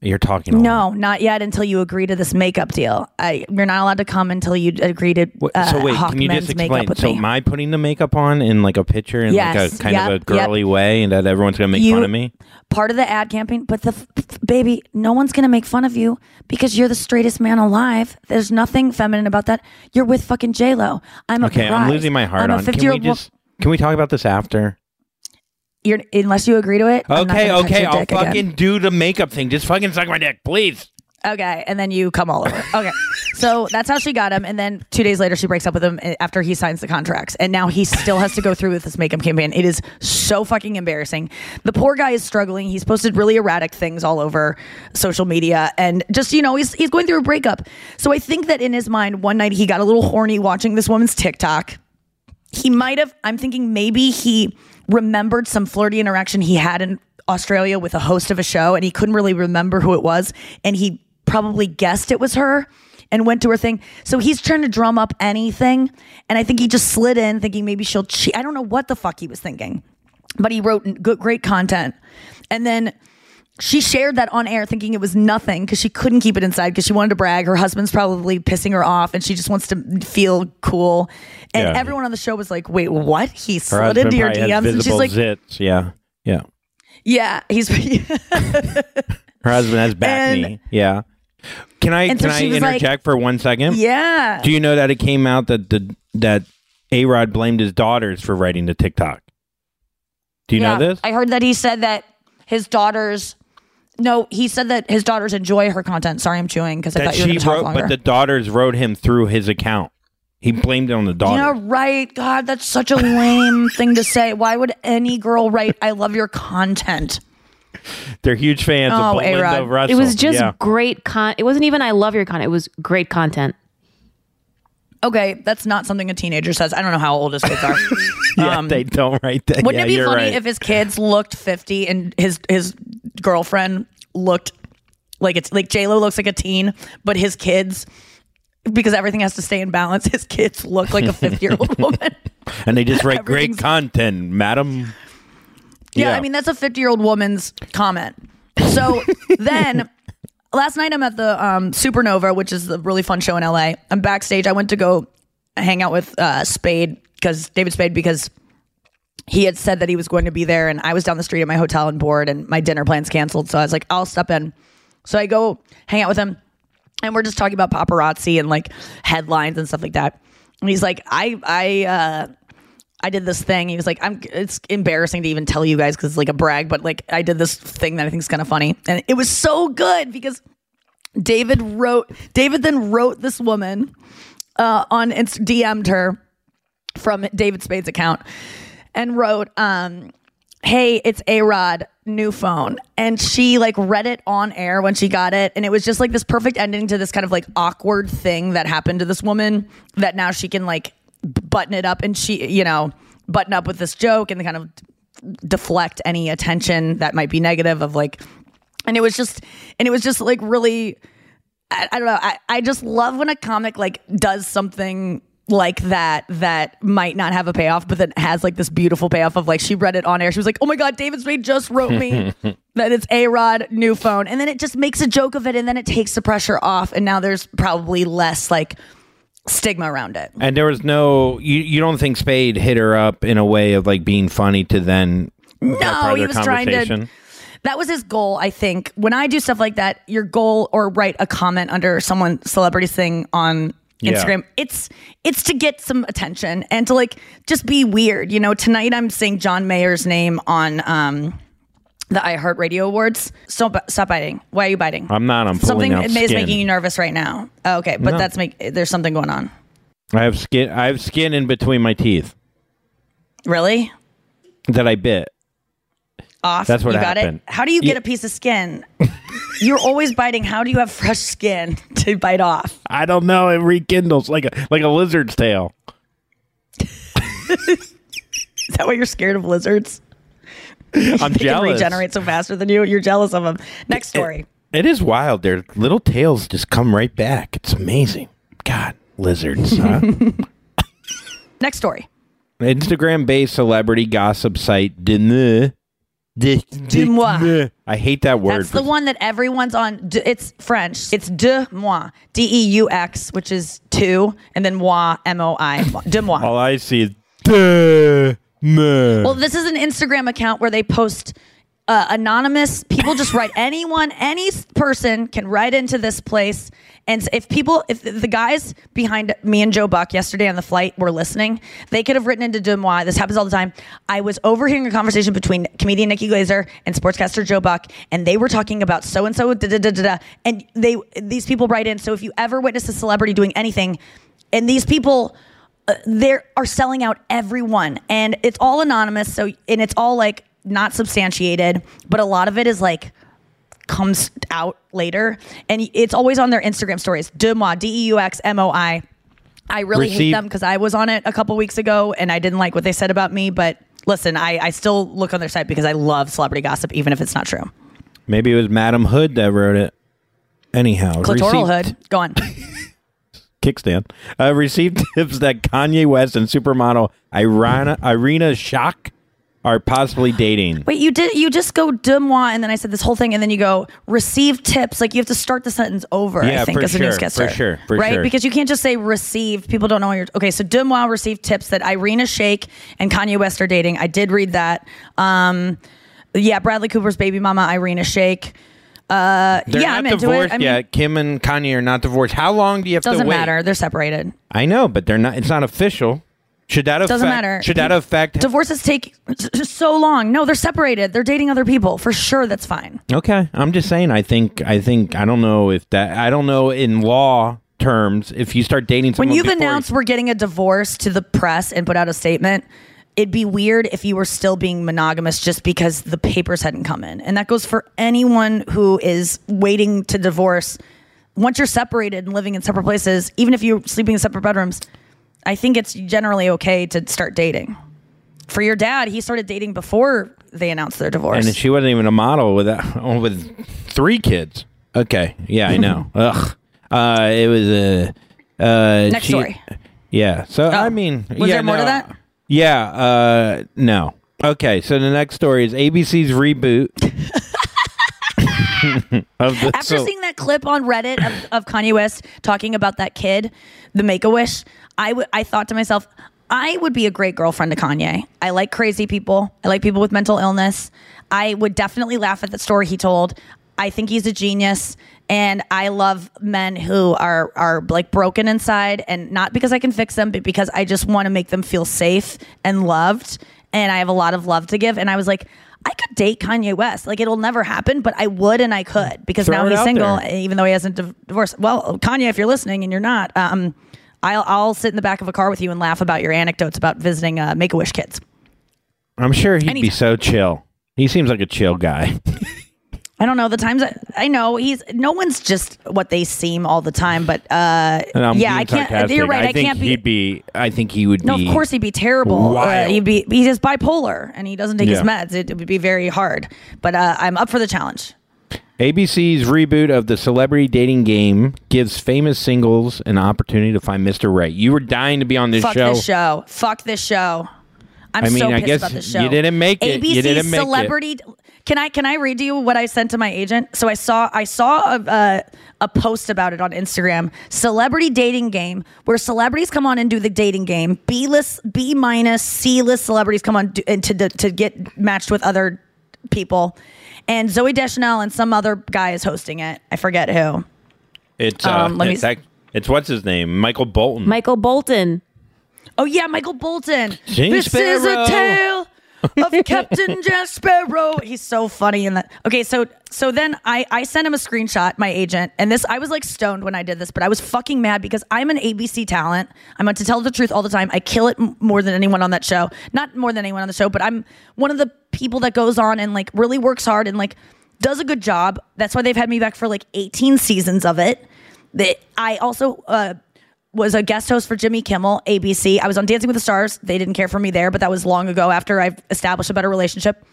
You're talking. no, not yet until you agree to this makeup deal. I, you're not allowed to come until you agree to uh, so wait, Hawk can you Men's just makeup explain? with So me. am I putting the makeup on in like a picture in like Yes, a kind of yep, a girly way, and that everyone's gonna make You- fun of me? part of the ad campaign. But the f- f- baby, no one's gonna make fun of you because you're the straightest man alive. There's nothing feminine about that. You're with fucking J Lo. I'm a Okay, I'm prize. losing my heart I'm a on. Can 50 we year old. just can we talk about this after? You're unless you agree to it. Okay, okay, I'll dick again. fucking do the makeup thing. Just fucking suck my dick, please. Okay, and then you come all over. Okay, so that's how she got him, and then two days later she breaks up with him eh, after he signs the contracts, and now he still has to go through with this makeup campaign. It is so fucking embarrassing. The poor guy is struggling. He's posted really erratic things all over social media, and just you know he's he's going through a breakup. So I think that in his mind, one night he got a little horny watching this woman's TikTok. He might have. I'm thinking maybe he remembered some flirty interaction he had in Australia with a host of a show, and he couldn't really remember who it was, and he probably guessed it was her and went to her thing. So he's trying to drum up anything, and I think he just slid in thinking maybe she'll cheat. I don't know what the fuck he was thinking, but he wrote good, great content, and then. She shared that on air thinking it was nothing because she couldn't keep it inside because she wanted to brag. Her husband's probably pissing her off and she just wants to feel cool. And Yeah. everyone on the show was like, wait, what? He Her slid husband into your probably has DMs. And she's visible like, zits. Yeah, yeah. yeah, he's. Her husband has back And- knee. Yeah. Can I And so can I she was like- interject for one second? yeah. Do you know that it came out that the that A Rod blamed his daughters for writing the TikTok? Do you know this? I heard that he said that his daughters. No, he said that his daughters enjoy her content. Sorry, I'm chewing because I that thought you were she going to talk wrote, longer. but the daughters wrote him through his account. He blamed it on the daughter. Yeah, right. God, that's such a lame thing to say. Why would any girl write, I love your content? They're huge fans Oh, of Belinda A-Rod. Russell. It was just yeah. great con. It wasn't even I love your content. It was great content. Okay, that's not something a teenager says. I don't know how old his kids are. yeah, um, they don't write that. Wouldn't yeah, it be you're funny right. if his kids looked 50 and his his girlfriend looked like it's like J Lo looks like a teen, but his kids because everything has to stay in balance, his kids look like a 50 year old woman. and they just write great content, madam. Yeah, I mean that's a 50 year old woman's comment. So then last night I'm at the um, Supernova, which is a really fun show in LA. I'm backstage. I went to go hang out with uh, Spade because David Spade because he had said that he was going to be there, and I was down the street at my hotel and bored, and my dinner plans canceled. So I was like, I'll step in. So I go hang out with him, and we're just talking about paparazzi and like headlines and stuff like that. And he's like, I I uh, I did this thing. He was like, I'm. It's embarrassing to even tell you guys because it's like a brag, but like I did this thing that I think is kind of funny, and it was so good because David wrote. David then wrote this woman uh, on Inst- DM'd her from David Spade's account and wrote, um, "Hey, it's A Rod, new phone." And she like read it on air when she got it, and it was just like this perfect ending to this kind of like awkward thing that happened to this woman that now she can like button it up and she, you know, button up with this joke and kind of deflect any attention that might be negative of like and it was just and it was just like really I, I don't know. I, I just love when a comic like does something like that that might not have a payoff, but then has like this beautiful payoff of like she read it on air. She was like, "Oh my god, David Spade just wrote me that it's a Rod new phone," and then it just makes a joke of it, and then it takes the pressure off, and now there's probably less like stigma around it. And there was no. You you don't think Spade hit her up in a way of like being funny to then No, he was trying to- That was his goal, I think. When I do stuff like that, your goal or write a comment under someone celebrity's thing on Yeah. Instagram, it's it's to get some attention and to like just be weird. You know, tonight I'm saying John Mayer's name on um the iHeartRadio Awards. So stop biting. Why are you biting? I'm not. I'm pulling Something out is making you nervous right now. Oh, okay, but No. that's make there's something going on. I have skin. I have skin in between my teeth Really? that I bit. Off. That's what you got happened. it. How do you get Yeah. a piece of skin? You're always biting. How do you have fresh skin to bite off? I don't know. It rekindles like a like a lizard's tail. Is that why you're scared of lizards? I'm they can regenerate so faster than you. You're jealous of them. Next story. It is wild. Their little tails just come right back. It's amazing. God, lizards. Huh? Next story. Instagram-based celebrity gossip site Denu De mm. moi. I hate that word. That's the one that everyone's on. D- It's French. It's de moi. D E U X, which is two, and then moi, M O I. De moi. All I see is de moi. Well, this is an Instagram account where they post uh, anonymous. People just write anyone, any person can write into this place. And if people, if the guys behind me and Joe Buck yesterday on the flight were listening, they could have written into Deux Mois. This happens all the time. I was overhearing a conversation between comedian Nikki Glazer and sportscaster Joe Buck, and they were talking about so and so, da da da da da. And they, these people write in. So if you ever witness a celebrity doing anything, and these people uh, they are selling out everyone and it's all anonymous so and it's all like not substantiated but a lot of it is like comes out later. And it's always on their instagram stories. Deux Mois d-e-u-x-m-o-i i really hate them because i was on it a couple weeks ago and i didn't like what they said about me but listen I, I still look on their site because i love celebrity gossip even if it's not true. Maybe it was Madam Hood that wrote it. Anyhow, clitoral received- hood. Go on. Kickstand. Uh, received tips that Kanye West and supermodel Irina Irina Shayk are possibly dating. Wait, you did you just go Deux Mois and then I said this whole thing and then you go receive tips. Like you have to start the sentence over, Yeah, I think, as a sure, newscaster. for sure, for right? sure. Because you can't just say received. People don't know what you're okay. So Deux Mois received tips that Irina Shayk and Kanye West are dating. I did read that. Um yeah, Bradley Cooper's baby mama, Irina Shayk. Uh They're yeah, not I'm divorced. I mean, yet. Kim and Kanye are not divorced. How long do you have doesn't to wait? matter. They're separated. I know, but they're not. It's not official. Should that affect? Doesn't matter. Should that affect? Divorces take so long. No, they're separated. They're dating other people. For sure that's fine. Okay, I'm just saying. I think. I think. I don't know if that. I don't know in law terms if you start dating someone when you've before- announced we're getting a divorce to the press and put out a statement it'd be weird if you were still being monogamous just because the papers hadn't come in and that goes for anyone who is waiting to divorce once you're separated and living in separate places even if you're sleeping in separate bedrooms i think it's generally okay to start dating for your dad he started dating before they announced their divorce and she wasn't even a model with that, with three kids. Okay, yeah, I know. Ugh. Uh, it was a uh, Next she- story. Yeah. So I mean, was yeah, there more to no. that Yeah. Uh, no. Okay. So the next story is ABC's reboot of the. After so- seeing that clip on Reddit of, of Kanye West talking about that kid, the Make a Wish, I w- I thought to myself, I would be a great girlfriend to Kanye. I like crazy people. I like people with mental illness. I would definitely laugh at the story he told. I think he's a genius, and I love men who are are like broken inside, and not because I can fix them, but because I just want to make them feel safe and loved. And I have a lot of love to give. And I was like, I could date Kanye West. Like it'll never happen, but I would and I could because Throw now he's single, there. even though he hasn't div- divorced. Well, Kanye, if you're listening and you're not, um, I'll I'll sit in the back of a car with you and laugh about your anecdotes about visiting uh, Make a Wish kids. I'm sure he'd be so chill. He seems like a chill guy. I don't know the times. I, I know he's no one's just what they seem all the time, but uh, yeah, I can't. sarcastic. You're right. I, think can't be. he'd be. I think he would be No, be. of course he'd be terrible. Uh, wild. he'd be he's just bipolar and he doesn't take his Yeah. meds. It, it would be very hard. But uh, I'm up for the challenge. ABC's reboot of the celebrity dating game gives famous singles an opportunity to find Mr. Right. You were dying to be on this show. Fuck show. this show. Fuck this show. I'm I mean, so I pissed guess about this show. you didn't make it. ABC You didn't make it. celebrity. Can I can I read to you what I sent to my agent? So I saw I saw a, a a post about it on Instagram. Celebrity dating game where celebrities come on and do the dating game. B list, B minus, C list celebrities come on do, and to to get matched with other people. And Zooey Deschanel and some other guy is hosting it. I forget who. It's uh, Um, let me it's, s- ac- it's what's his name? Michael Bolton. Michael Bolton. Oh yeah, Michael Bolton. Jack this is a tale of Captain Jack Sparrow. He's so funny in that. Okay, so so then I I sent him a screenshot, my agent, and this I was like stoned when I did this, but I was fucking mad because I'm an ABC talent. I'm about to tell the truth all the time. I kill it m- more than anyone on that show. Not more than anyone on the show, but I'm one of the people that goes on and like really works hard and like does a good job. That's why they've had me back for like 18 seasons of it. That I also uh, was a guest host for Jimmy Kimmel, ABC. I was on Dancing with the Stars. They didn't care for me there, but that was long ago after I've established a better relationship.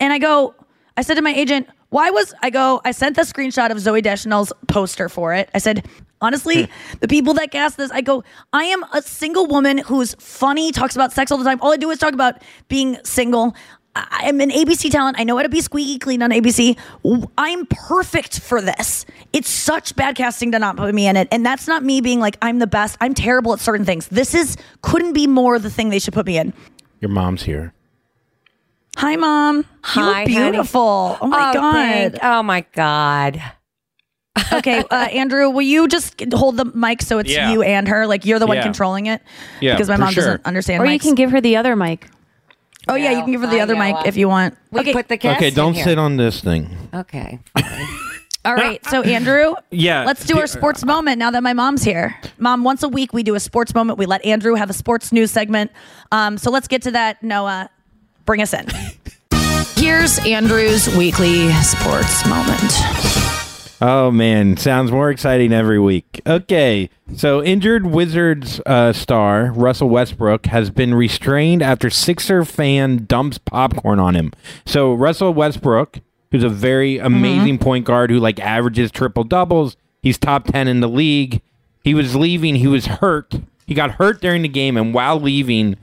And I go, I said to my agent, why was I go, I sent the screenshot of Zooey Deschanel's poster for it. I said, honestly, hmm. the people that cast this, I go, I am a single woman who's funny, talks about sex all the time. All I do is talk about being single. I- I'm an ABC talent. I know how to be squeaky clean on ABC. I'm perfect for this. It's such bad casting to not put me in it. And that's not me being like, I'm the best. I'm terrible at certain things. This is, couldn't be more the thing they should put me in. Your mom's here. Hi, mom. You Hi, look honey. beautiful. Oh my God. thank- oh my god. okay, uh, Andrew, will you just hold the mic so it's Yeah. you and her? Like you're the one Yeah. controlling it? Yeah, Because my mom sure. doesn't understand Or you can give her the other mic. Oh, yeah, you can give her the I other know, mic uh, if you want. We okay. put the guest Okay, don't here. sit on this thing. Okay. All right. So, Andrew, Yeah. let's do our sports moment now that my mom's here. Mom, once a week we do a sports moment. We let Andrew have a sports news segment. Um, so let's get to that. Noah, bring us in. Here's Andrew's weekly sports moment. Oh man, sounds more exciting every week. Okay, so injured Wizards uh, star Russell Westbrook has been restrained after Sixer fan dumps popcorn on him. So Russell Westbrook, who's a very amazing point guard who like averages triple doubles, he's top ten in the league. He was leaving. He was hurt. He got hurt during the game, and while leaving,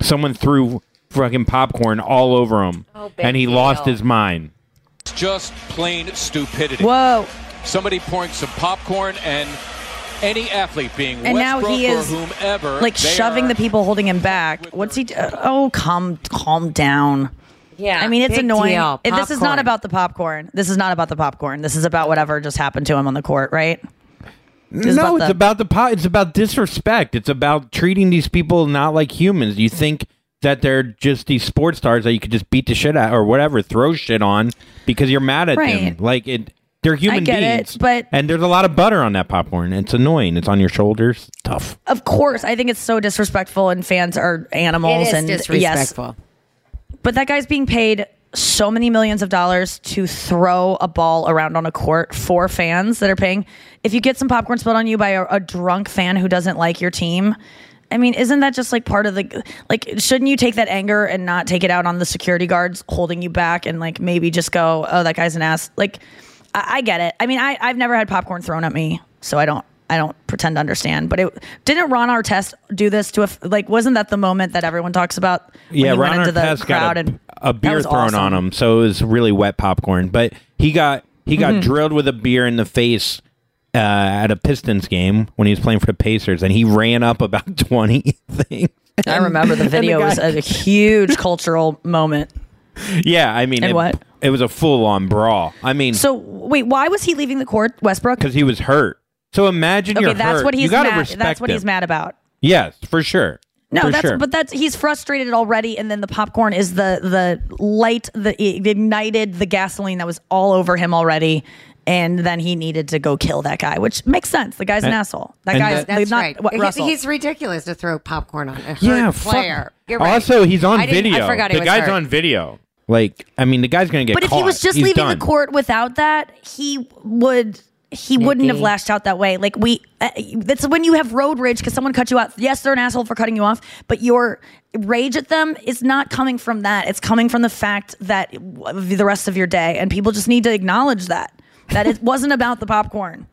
someone threw fucking popcorn all over him, big and he lost his mind. It's just plain stupidity. Whoa. Somebody pouring some popcorn and any athlete being And now Westbrook he is or whomever like shoving the people holding him back. What's he? Do? Oh, calm, calm down. Yeah, I mean it's annoying. deal. This is not about the popcorn. This is not about the popcorn. This is about whatever just happened to him on the court, right? This is no, about it's the- about the po- it's about disrespect. It's about treating these people not like humans. You think that they're just these sports stars that you could just beat the shit out or whatever, throw shit on because you're mad at them. Like it, they're human get it, beings. but- and there's a lot of butter on that popcorn. It's annoying. It's on your shoulders. Tough. Of course, I think it's so disrespectful, and fans are animals. It is and disrespectful. Yes, but that guy's being paid so many millions of dollars to throw a ball around on a court for fans that are paying. If you get some popcorn spilled on you by a, a drunk fan who doesn't like your team, I mean, isn't that just like part of the like? Shouldn't you take that anger and not take it out on the security guards holding you back and like maybe just go, oh, that guy's an ass. Like, I, I get it. I mean, I I've never had popcorn thrown at me, so I don't. I don't pretend to understand, but it didn't Ron Artest do this to a like? Wasn't that the moment that everyone talks about? yeah, went Ron into the Artest crowd got a, and a beer thrown on him, so it was really wet popcorn. But he got he got Mhm. drilled with a beer in the face uh, at a Pistons game when he was playing for the Pacers, and he ran up about twenty things. I remember the And the video guy- was a huge cultural moment. Yeah, I mean, And it, what? It was a full on brawl. I mean, So wait, why was he leaving the court, Westbrook? because he was hurt. So imagine Okay, you're that's hurt. what you he's gotta mad. respect That's what him. he's mad about. Yes, for sure. No, For that's sure. but that's he's frustrated already, and then the popcorn is the the light the it ignited the gasoline that was all over him already, and then he needed to go kill that guy, which makes sense. The guy's an asshole. That and guy's that- That's not right. what, He- Russell. He's ridiculous to throw popcorn on a hurt yeah, fuck. player. You're right. Also, he's on I video. I forgot he the was guy's hurt. on video. Like, I mean, the guy's gonna get but if he was just He's leaving done. the court without that, he would he wouldn't have lashed out that way. Like we, uh, that's when you have road rage because someone cut you off. Yes, they're an asshole for cutting you off, but your rage at them is not coming from that. It's coming from the fact that the rest of your day, and people just need to acknowledge that that it wasn't about the popcorn.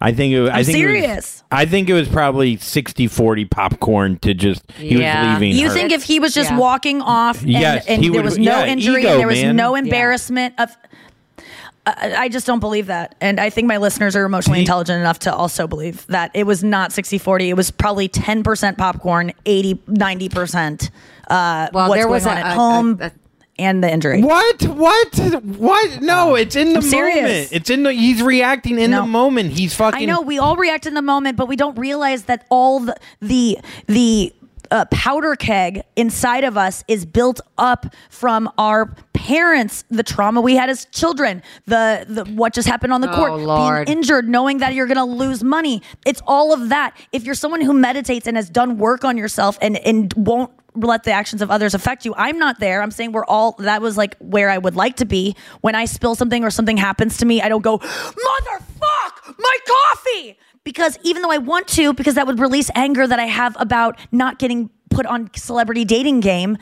I think. It, was- I I'm think It was, serious. I think it was probably 60-40 popcorn to just he Yeah. was leaving. You hurt. think if he was just Yeah. walking off and, Yes, and there would- was no yeah, injury, ego, and there was man. no Yeah. embarrassment of. I I just don't believe that. And I think my listeners are emotionally intelligent enough to also believe that it was not 60 40. It was probably 10% popcorn, 80, 90%. Uh, Well, what's there was going on a- at a- home a- and the injury. What? What? What? No, it's in the I'm serious. moment. It's in the. He's reacting in the moment. He's fucking. I know we all react in the moment, but we don't realize that all the the the uh, powder keg inside of us is built up from our parents, the trauma we had as children, the the what just happened on the Oh, court, Lord. being injured, knowing that you're going to lose money. It's all of that. If you're someone who meditates and has done work on yourself and and won't let the actions of others affect you. I'm not there. I'm saying we're all that was like where I would like to be. When I spill something or something happens to me, I don't go, "Motherfuck, my coffee." Because even though I want to because that would release anger that I have about not getting put on celebrity dating game.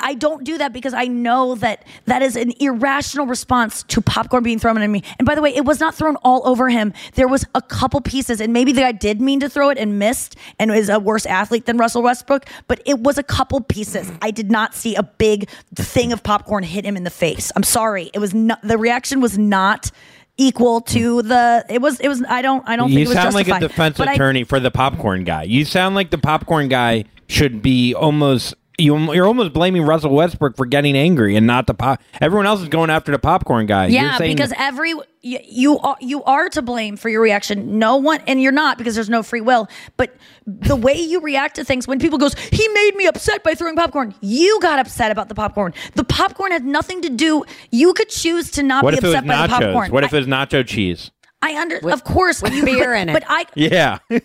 I don't do that because I know that that is an irrational response to popcorn being thrown at me. And by the way, it was not thrown all over him. There was a couple pieces, and maybe the guy did mean to throw it and missed and is a worse athlete than Russell Westbrook, but it was a couple pieces. I did not see a big thing of popcorn hit him in the face. I'm sorry. It was not, the reaction was not equal to the it was it was I don't I don't you think it was sound like a defense But I- attorney for the popcorn guy. You sound like the popcorn guy should be almost. You, you're almost blaming Russell Westbrook for getting angry and not the pop. Everyone else is going after the popcorn guy. You're Yeah, saying- because every you, you are you are to blame for your reaction. No one, and you're not because there's no free will. But the way you react to things when people goes, he made me upset by throwing popcorn. You got upset about the popcorn. The popcorn had nothing to do. You could choose to not what be if it was upset by the popcorn. What if it was nacho cheese? I under of course with you, beer but, in it. But I Yeah.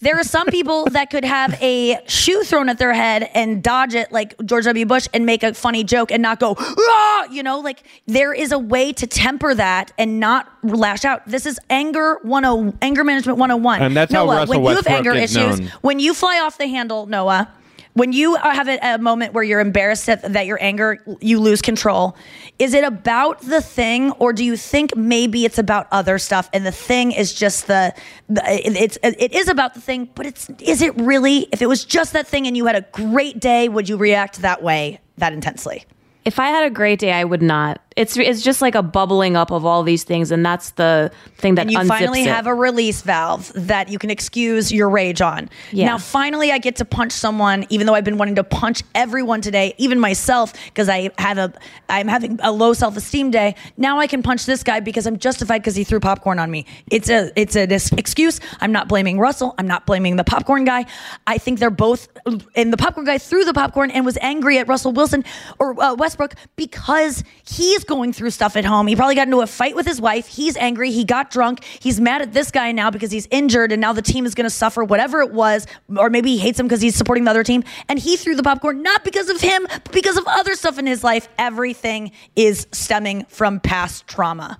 there are some people that could have a shoe thrown at their head and dodge it like George W. Bush and make a funny joke and not go, ah, you know, like there is a way to temper that and not lash out. This is anger 10 anger management 101. And that's how Noah, Russell when you have anger issues, known. when you fly off the handle, Noah, when you have a, moment where you're embarrassed that, your anger, you lose control, is it about the thing or do you think maybe it's about other stuff and the thing is just the it's it is about the thing, but it's is it really? If it was just that thing and you had a great day, would you react that way that intensely? If I had a great day, I would not. It's it's just like a bubbling up of all these things, and that's the thing that and you finally it. have a release valve that you can excuse your rage on. Yeah. Now, finally, I get to punch someone, even though I've been wanting to punch everyone today, even myself, because I have a, I'm having a low self esteem day. Now I can punch this guy because I'm justified because he threw popcorn on me. It's a, it's an excuse. I'm not blaming Russell. I'm not blaming the popcorn guy. I think they're both, and the popcorn guy threw the popcorn and was angry at Russell Wilson or uh, Westbrook because he's going through stuff at home. He probably got into a fight with his wife. He's angry. He got drunk. He's mad at this guy now because he's injured, and now the team is going to suffer whatever it was, or maybe he hates him because he's supporting the other team. And he threw the popcorn not because of him, but because of other stuff in his life. Everything is stemming from past trauma.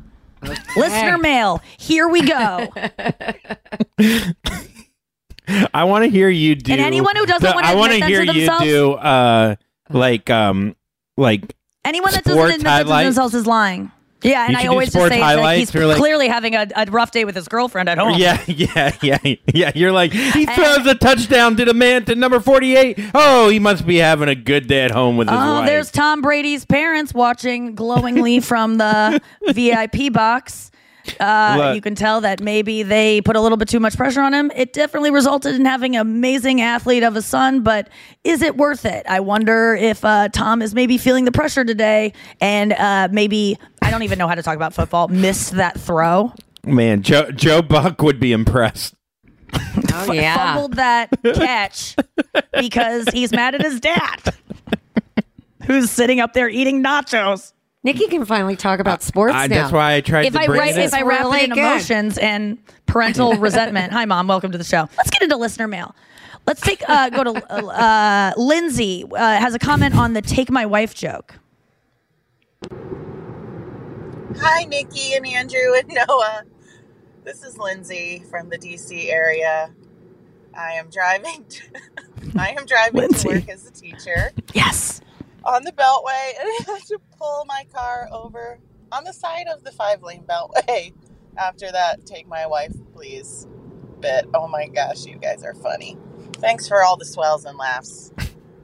Listener mail. Here we go. I want to hear you do. And anyone who doesn't the- wanna I wanna hear you do. Uh, like um, like Anyone that doesn't admit that to themselves is lying. Yeah, and I always just say that he's like- clearly having a, a rough day with his girlfriend at home. Yeah, yeah, yeah, yeah. You're like he throws a touchdown to the man to number forty-eight. Oh, he must be having a good day at home with his Oh, wife. there's Tom Brady's parents watching glowingly from the VIP box. Uh, you can tell that maybe they put a little bit too much pressure on him. It definitely resulted in having an amazing athlete of a son, but is it worth it? I wonder if uh, Tom is maybe feeling the pressure today and uh, maybe, I don't even know how to talk about football, missed that throw. Man, Joe Joe Buck would be impressed. Oh yeah. fumbled that catch because he's mad at his dad, who's sitting up there eating nachos. Nikki can finally talk about sports I, now. that's why I tried If to I, bring write, it if I wrap really it in good. emotions and parental resentment. Hi, mom. Welcome to the show. Let's get into listener mail. Let's take uh, go to uh, Lindsay uh, has a comment on the "take my wife" joke. Hi, Nikki and Andrew and Noah. This is Lindsay from the DC area. I am driving. To, I am driving Lindsay. to work as a teacher Yes. on the Beltway, and I have to pull my car over on the side of the five-lane Beltway. After that, take my wife, please. Bit. Oh my gosh, you guys are funny. Thanks for all the swells and laughs.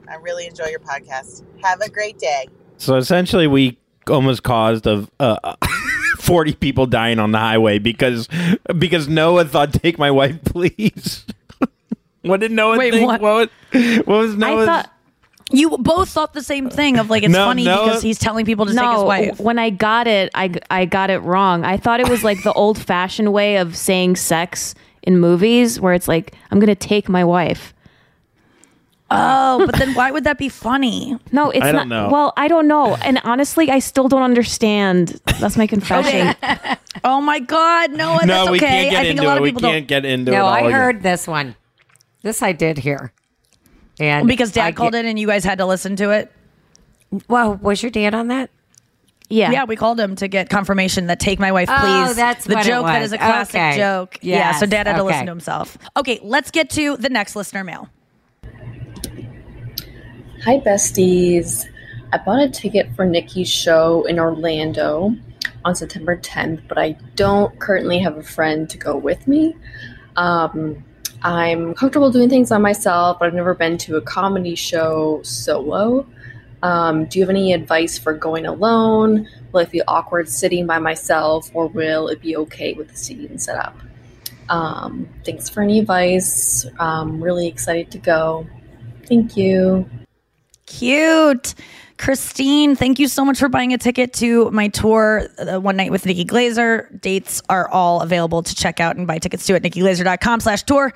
I really enjoy your podcast. Have a great day. So essentially, we almost caused of uh, forty people dying on the highway because because Noah thought, "Take my wife, please." what did Noah Wait, think? what? What? was, what was Noah's? I thought you both thought the same thing of like it's No, funny no. because he's telling people to take his no, wife. when I got it, I I got it wrong. I thought it was like the old fashioned way of saying sex in movies, where it's like I'm gonna take my wife. Oh, but then why would that be funny? No, it's I not. don't know. Well, I don't know, and honestly, I still don't understand. That's my confession. Oh my God, Noah, no, that's we okay. can't get I think into a lot it. of We people can't get into it. no, all I again. heard this one. This I did hear. And don't because Dad I called get- it and you guys had to listen to it. Well, was your dad on that? yeah, Yeah, we called him to get confirmation that "Take My Wife, please. Oh, that's the what joke that was. is a classic Okay. joke. yeah, so Dad had to listen to himself. Okay, let's get to the next listener mail. Hi, besties. I bought a ticket for Nikki's show in Orlando on September 10th, but I don't currently have a friend to go with me. Um, I'm comfortable doing things on myself, but I've never been to a comedy show solo. Um, do you have any advice for going alone? Will it feel awkward sitting by myself, or will it be okay with the seating setup? Um, thanks for any advice. I'm really excited to go. Thank you. Cute. Christine, thank you so much for buying a ticket to my tour, uh, One Night with Nikki Glazer. Dates are all available to check out and buy tickets to at nikkiglazer.com slash tour.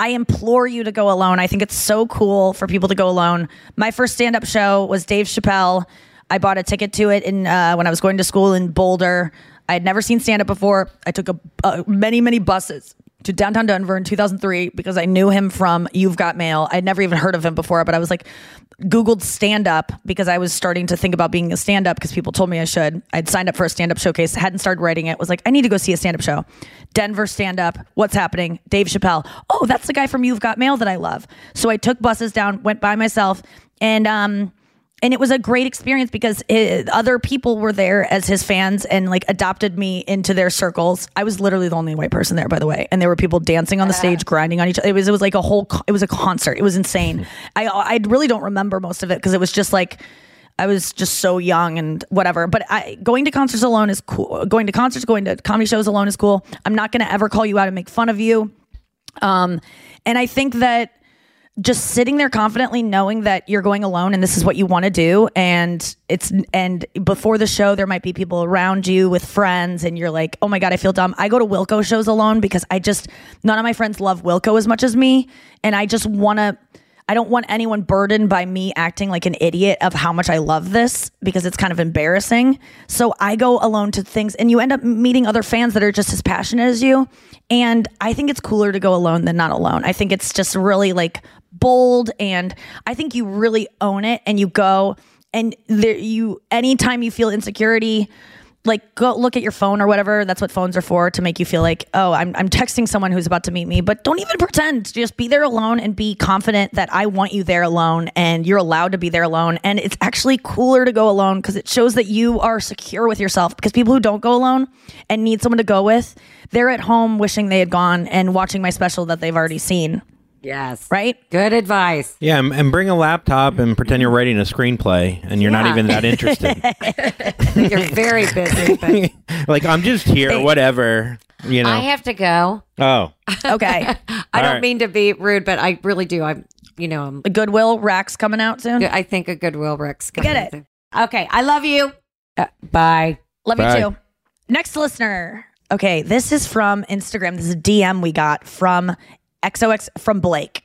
I implore you to go alone. I think it's so cool for people to go alone. My first stand-up show was Dave Chappelle. I bought a ticket to it in uh, when I was going to school in Boulder. I had never seen stand-up before. I took a, uh, many, many buses to downtown Denver in 2003 because I knew him from You've Got Mail. I'd never even heard of him before, but I was like, Googled stand up because I was starting to think about being a stand up because people told me I should. I'd signed up for a stand up showcase, hadn't started writing it, was like, I need to go see a stand up show. Denver stand up, what's happening? Dave Chappelle. Oh, that's the guy from You've Got Mail that I love. So I took buses down, went by myself, and um, and it was a great experience because it, other people were there as his fans and like adopted me into their circles. I was literally the only white person there, by the way, and there were people dancing on the stage, grinding on each other. It was it was like a whole. It was a concert. It was insane. I I really don't remember most of it because it was just like. I was just so young and whatever. But I, going to concerts alone is cool. Going to concerts, going to comedy shows alone is cool. I'm not going to ever call you out and make fun of you. Um, and I think that just sitting there confidently knowing that you're going alone and this is what you want to do and it's and before the show there might be people around you with friends and you're like oh my god i feel dumb i go to wilco shows alone because i just none of my friends love wilco as much as me and i just want to I don't want anyone burdened by me acting like an idiot of how much I love this because it's kind of embarrassing. So I go alone to things and you end up meeting other fans that are just as passionate as you. And I think it's cooler to go alone than not alone. I think it's just really like bold and I think you really own it and you go and there you anytime you feel insecurity like go look at your phone or whatever that's what phones are for to make you feel like oh I'm, I'm texting someone who's about to meet me but don't even pretend. Just be there alone and be confident that i want you there alone and you're allowed to be there alone and it's actually cooler to go alone because it shows that you are secure with yourself because people who don't go alone and need someone to go with they're at home wishing they had gone and watching my special that they've already seen Yes. Right? Good advice. Yeah, and, and bring a laptop and pretend you're writing a screenplay, and you're not even that interested. You're very busy. But like I'm just here, whatever. You know. I have to go. oh, okay I All don't right. mean to be rude, but I really do. I'm, you know, I'm, a goodwill rack's coming out soon I think a Goodwill Rick's Get it. soon. Okay. I love you. Uh, bye. Love Bye. you too. Next listener. Okay, this is from Instagram. This is a DM we got from XOX from Blake.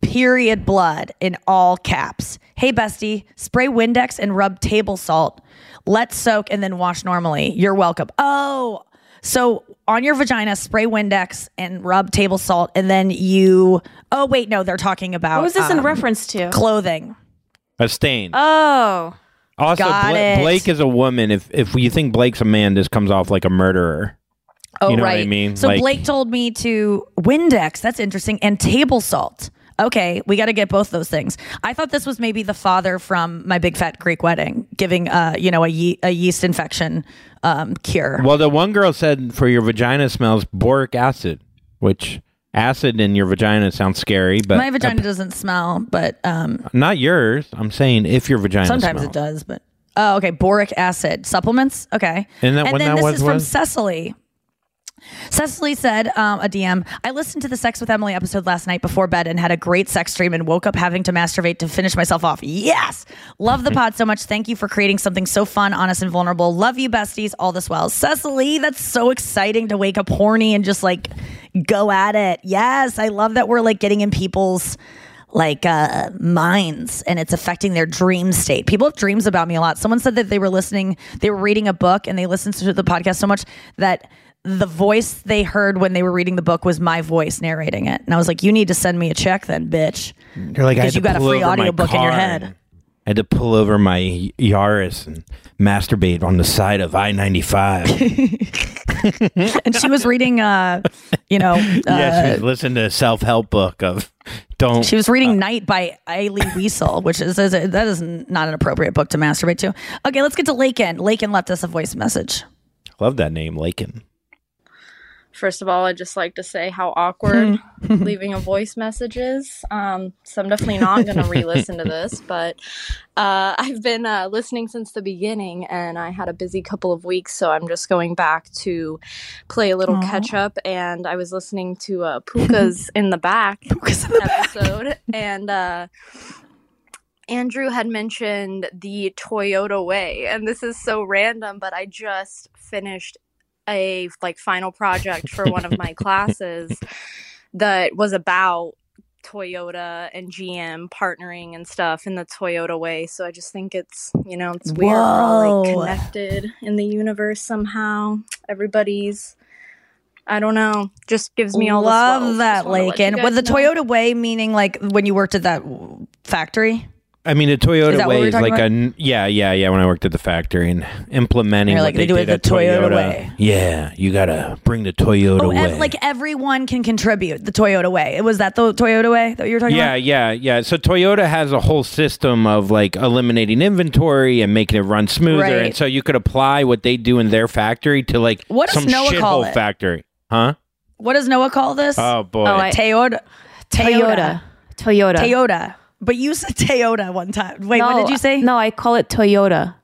Period blood in all caps. Hey bestie, spray Windex and rub table salt. Let soak and then wash normally. You're welcome. Oh, so on your vagina, spray Windex and rub table salt, and then you. Oh wait, no, they're talking about. What was this in um, reference to? Clothing. a stain. Oh. also, got Bla- it. Blake is a woman. If if you think Blake's a man, this comes off like a murderer. Oh, You know right. what I mean? So Like- Blake told me to Windex. That's interesting. And table salt. Okay, we got to get both those things. I thought this was maybe the father from my big fat Greek wedding, giving uh, you know, a, ye- a yeast infection um, cure. Well, the one girl said for your vagina smells boric acid, which acid in your vagina sounds scary, but my vagina doesn't smell, but um, not yours. I'm saying if your vagina sometimes smells. it does. But oh, okay, boric acid supplements. Okay, that and what then that this was- is from was? Cecily. Cecily said, um, a DM, I listened to the Sex with Emily episode last night before bed and had a great sex dream and woke up having to masturbate to finish myself off. Yes! Love the pod so much. Thank you for creating something so fun, honest, and vulnerable. Love you, besties. All this well. Cecily, that's so exciting to wake up horny and just like go at it. Yes, I love that we're like getting in people's like uh minds and it's affecting their dream state. People have dreams about me a lot. Someone said that they were listening, they were reading a book and they listened to the podcast so much that the voice they heard when they were reading the book was my voice narrating it. And I was like, you need to send me a check then, bitch. You're like, because you got a free audiobook in your head. I had to pull over my Yaris and masturbate on the side of I ninety five. and she was reading, uh, you know, uh, yeah, she was listening to a self help book of don't. She was reading Night by Elie Wiesel, which is, is that is not an appropriate book to masturbate to. Okay, let's get to Lakin. Lakin left us a voice message. Love that name, Lakin. First of all, I'd just like to say how awkward leaving a voice message is. Um, so I'm definitely not going to re listen to this, but uh, I've been uh, listening since the beginning and I had a busy couple of weeks. So I'm just going back to play a little catch up. And I was listening to uh, Puka's in the Back episode. And uh, Andrew had mentioned the Toyota way, and this is so random, but I just finished a like final project for one of my classes that was about Toyota and GM partnering and stuff in the Toyota way. So I just think it's, you know, it's weird. We're all like connected in the universe somehow. Everybody's I don't know, just gives me all Love swells. that, Just wanna Lakin. guys Was the know. Toyota way meaning like when you worked at that factory? I mean, the Toyota way is like about? a n- yeah, yeah, yeah. When I worked at the factory and implementing You're what like, they they do it did at the Toyota Toyota, way. Yeah, you gotta bring the Toyota Oh, way. and like everyone can contribute the Toyota way. Was that the Toyota way that you were talking yeah, about? yeah, yeah. yeah. So Toyota has a whole system of like eliminating inventory and making it run smoother, Right. and so you could apply what they do in their factory to like What does some Noah call shithole it? factory, huh? What does Noah call this? Oh, boy. Oh, Toyota. Toyota. Toyota. Toyota. But you said Toyota one time. Wait, what did you say? No, I call it Toyota.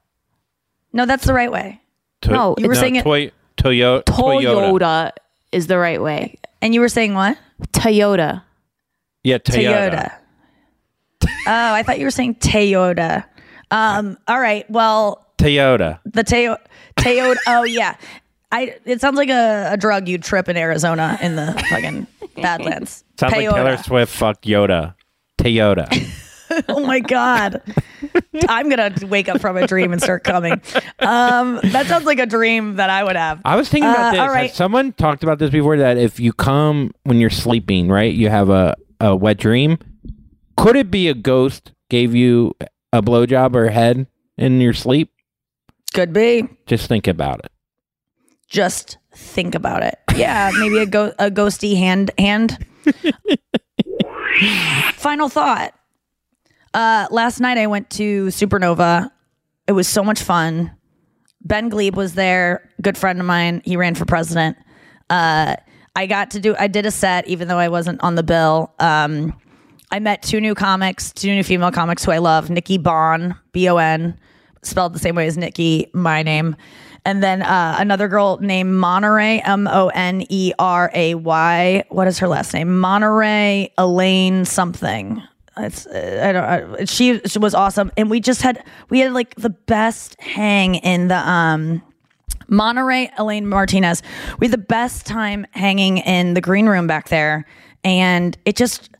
No, that's the right way. To- No, you were saying it- Toy- Toyo- Toyota. Toyota is the right way. And you were saying what? Toyota. Yeah, Toyota. Oh, I thought you were saying Toyota. Um, all right. Well, Toyota. the Teo Toyota. oh yeah. I it sounds like a, a drug you'd trip in Arizona in the fucking Badlands. Sounds like Peyote. Taylor Swift fucked Yoda. Toyota. oh my god i'm gonna wake up from a dream and start coming um that sounds like a dream that i would have I was thinking about Uh, this. right Someone talked about this before that if you come when you're sleeping, right? You have a, a wet dream. Could it be a ghost gave you a blowjob or head in your sleep? could be Just think about it. just think about it yeah maybe a, go- a ghosty hand hand final thought. Uh last night i went to supernova. It was so much fun. Ben Gleib was there good friend of mine. He ran for president. Uh i got to do i did a set even though i wasn't on the bill. Um I met two new comics, two new female comics who I love, Nikki Bon, B O N, spelled the same way as Nikki, my name. And then uh, another girl named Monterey, M O N E R A Y. What is her last name? Monterey Elaine something. It's uh, I don't. I, she, she was awesome, and we just had we had like the best hang in the um Monterey Elaine Martinez. We had the best time hanging in the green room back there, and it just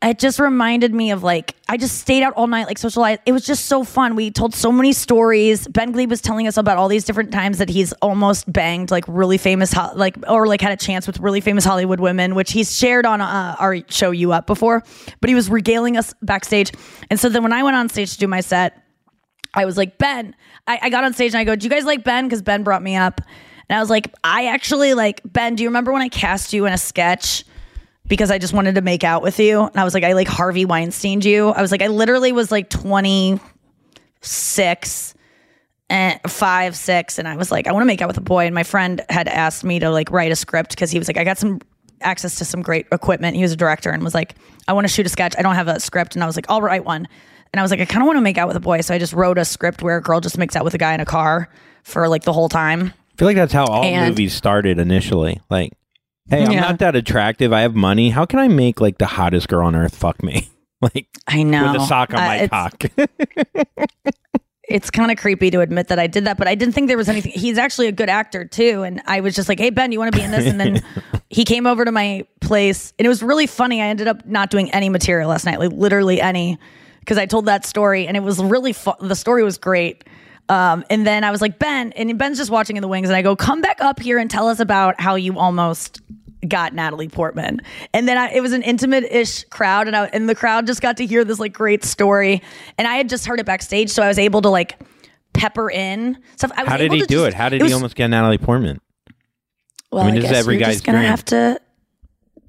it just reminded me of like I just stayed out all night, like socialized. It was just so fun. We told so many stories. Ben Gleib was telling us about all these different times that he's almost banged like really famous, ho- like or like had a chance with really famous Hollywood women, which he's shared on uh, our show You Up before. But he was regaling us backstage, and so then when I went on stage to do my set, I was like, Ben, I, I got on stage and I go, Do you guys like Ben? Because Ben brought me up. And I was like, I actually like, Ben, do you remember when I cast you in a sketch? Because I just wanted to make out with you. And I was like, I like Harvey Weinsteined you. I was like, I literally was like 26 and five, six. And I was like, I want to make out with a boy. And my friend had asked me to like write a script because he was like, I got some access to some great equipment. He was a director and was like, I want to shoot a sketch. I don't have a script. And I was like, I'll write one. And I was like, I kind of want to make out with a boy. So I just wrote a script where a girl just makes out with a guy in a car for like the whole time. I feel like that's how all And- movies started initially. Like, hey, I'm Yeah. not that attractive. I have money. How can I make like the hottest girl on earth fuck me? Like, I know. with a sock on Uh, my it's- cock. it's kind of creepy to admit that I did that, but I didn't think there was anything. He's actually a good actor too, and I was just like, "Hey Ben, you want to be in this?" And then he came over to my place, and it was really funny. I ended up not doing any material last night, like literally any, because I told that story, and it was really fun. The story was great. Um, and then I was like, Ben, and Ben's just watching in the wings, and I go, "Come back up here and tell us about how you almost got Natalie Portman. And then I, it was an intimate ish crowd, and, I, and the crowd just got to hear this like great story. And I had just heard it backstage, so I was able to like pepper in stuff. I was How did he do just- it? How did was- he almost get Natalie Portman? Well, I mean, I this is guess every you're guy's just gonna dream. have to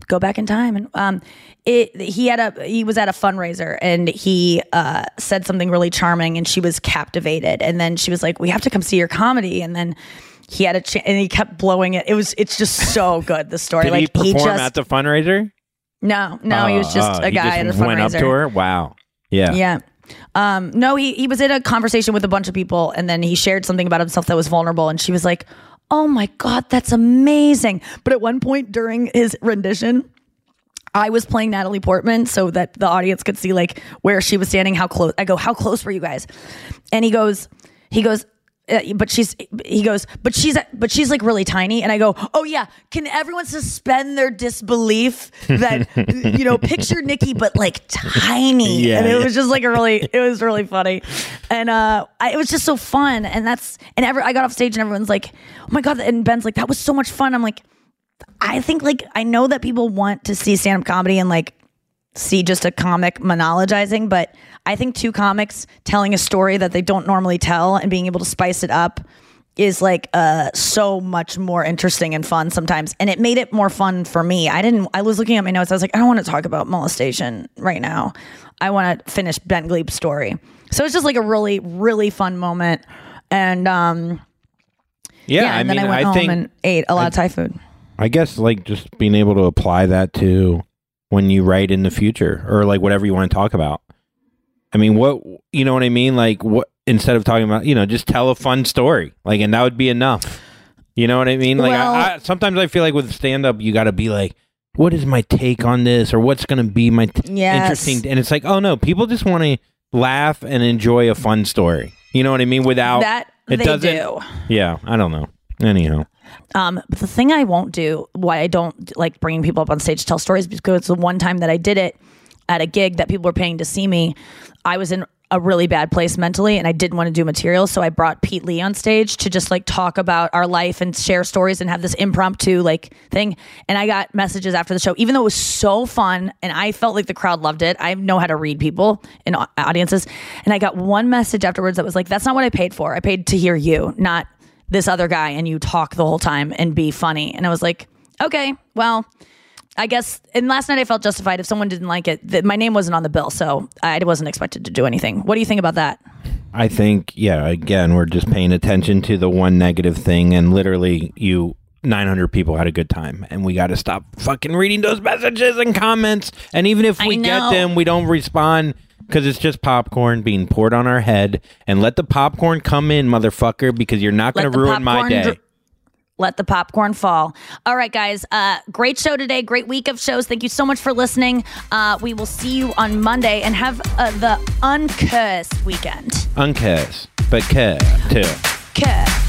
go back in time and um it he had a he was at a fundraiser and he uh said something really charming and she was captivated and then she was like we have to come see your comedy and then he had a and he kept blowing it it was it's just so good the story Did like he perform just at the fundraiser? no no he was Oh, just oh, a he guy just at a went up to her. Wow. Yeah. yeah. Um, no, he, he was in a conversation with a bunch of people and then he shared something about himself that was vulnerable. And she was like, Oh my God, that's amazing. But at one point during his rendition, I was playing Natalie Portman so that the audience could see like where she was standing, how close. I go, How close were you guys? And he goes, He goes, uh, but she's he goes but she's but she's like really tiny. And i go oh yeah can everyone suspend their disbelief that you know picture nikki but like tiny? Yeah, and it yeah. was just like a really it was really funny. And uh I, it was just so fun. And that's and ever i got off stage and everyone's like oh my god. And ben's like that was so much fun. I'm like i think like i know that people want to see stand-up comedy and like see just a comic monologizing, but I think two comics telling a story that they don't normally tell and being able to spice it up is like uh so much more interesting and fun sometimes and it made it more fun for me. I didn't i was looking at my notes. I was like i don't want to talk about molestation right now. I want to finish ben Gleib's story. So it's just like a really really fun moment and um Yeah, yeah, I and mean, i went I home think- and ate a lot of thai food. I guess like just being able to apply that to when you write in the future or like whatever you want to talk about. I mean, what you know what I mean? Like what instead of talking about, you know, just tell a fun story. Like and that would be enough. You know what I mean? Like Well- I, I, sometimes I feel like with stand up you got to be like what is my take on this or what's going to be my t- Yes. interesting and it's like, "Oh no, people just want to laugh and enjoy a fun story." You know what I mean? Without That it they doesn't do. Yeah, I don't know. Anyhow. Um, but the thing I won't do, why I don't like bringing people up on stage to tell stories, because the one time that I did it at a gig that people were paying to see me, I was in a really bad place mentally and I didn't want to do material. So I brought Pete Lee on stage to just like talk about our life and share stories and have this impromptu like thing. And I got messages after the show, even though it was so fun and I felt like the crowd loved it. I know how to read people au- audiences. And I got one message afterwards that was like, that's not what I paid for. I paid to hear you, not this other guy and you talk the whole time and be funny. And I was like, okay, well, I guess. And last night I felt justified if someone didn't like it. That my name wasn't on the bill, so I wasn't expected to do anything. What do you think about that? I think, yeah, again, we're just paying attention to the one negative thing, and literally, you 900 people had a good time, and we got to stop fucking reading those messages and comments. And even if we get them, we don't respond because it's just popcorn being poured on our head. And let the popcorn come in, motherfucker, because you're not going to ruin my day. dr- Let the popcorn fall. All right, guys. Uh, great show today. Great week of shows. Thank you so much for listening. Uh, we will see you on Monday and have uh, the uncursed weekend. Unkiss, but care too. Curse.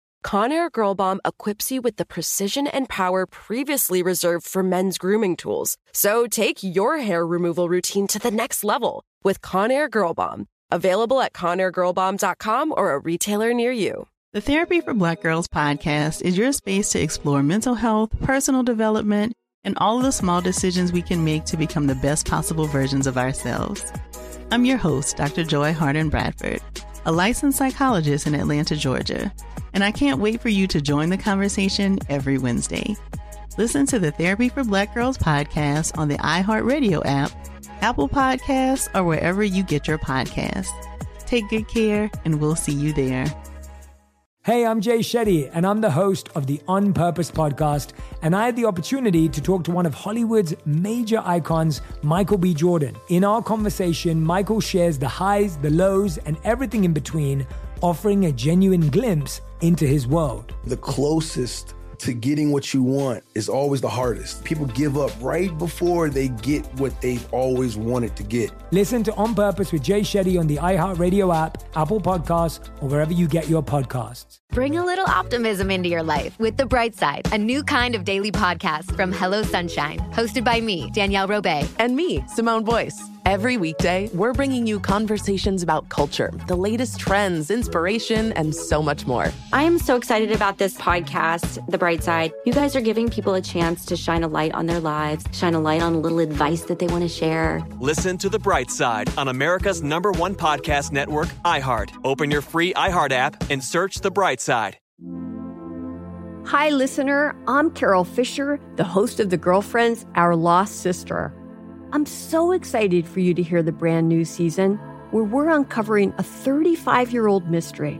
Conair Girl Bomb equips you with the precision and power previously reserved for men's grooming tools. So take your hair removal routine to the next level with Conair Girl Bomb. Available at ConairGirlBomb.com or a retailer near you. The Therapy for Black Girls podcast is your space to explore mental health, personal development, and all the small decisions we can make to become the best possible versions of ourselves. I'm your host, Dr. Joy Harden Bradford, a licensed psychologist in Atlanta, Georgia, and I can't wait for you to join the conversation every Wednesday. Listen to the Therapy for Black Girls podcast on the iHeartRadio app, Apple Podcasts, or wherever you get your podcasts. Take good care, and we'll see you there. Hey, I'm Jay Shetty, and I'm the host of the On Purpose podcast. And I had the opportunity to talk to one of Hollywood's major icons, Michael B. Jordan. In our conversation, Michael shares the highs, the lows, and everything in between, offering a genuine glimpse into his world. The closest to getting what you want is always the hardest. People give up right before they get what they've always wanted to get. Listen to On Purpose with Jay Shetty on the iHeartRadio app, Apple Podcasts, or wherever you get your podcasts. Bring a little optimism into your life with The Bright Side, a new kind of daily podcast from Hello Sunshine, hosted by me, Danielle Robay. And me, Simone Boyce. Every weekday, we're bringing you conversations about culture, the latest trends, inspiration, and so much more. I am so excited about this podcast, The Bright Side. You guys are giving people a chance to shine a light on their lives, shine a light on a little advice that they want to share. Listen to The Bright Side on America's number one podcast network, iHeart. Open your free iHeart app and search The Bright Side. Hi, listener. I'm Carole Fisher, the host of The Girlfriends, Our Lost Sister. I'm so excited for you to hear the brand new season where we're uncovering a 35 year old mystery.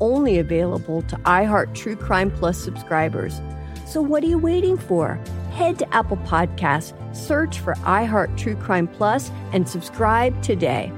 only available to iHeart True Crime Plus subscribers. So, what are you waiting for? Head to Apple Podcasts, search for iHeart True Crime Plus, and subscribe today.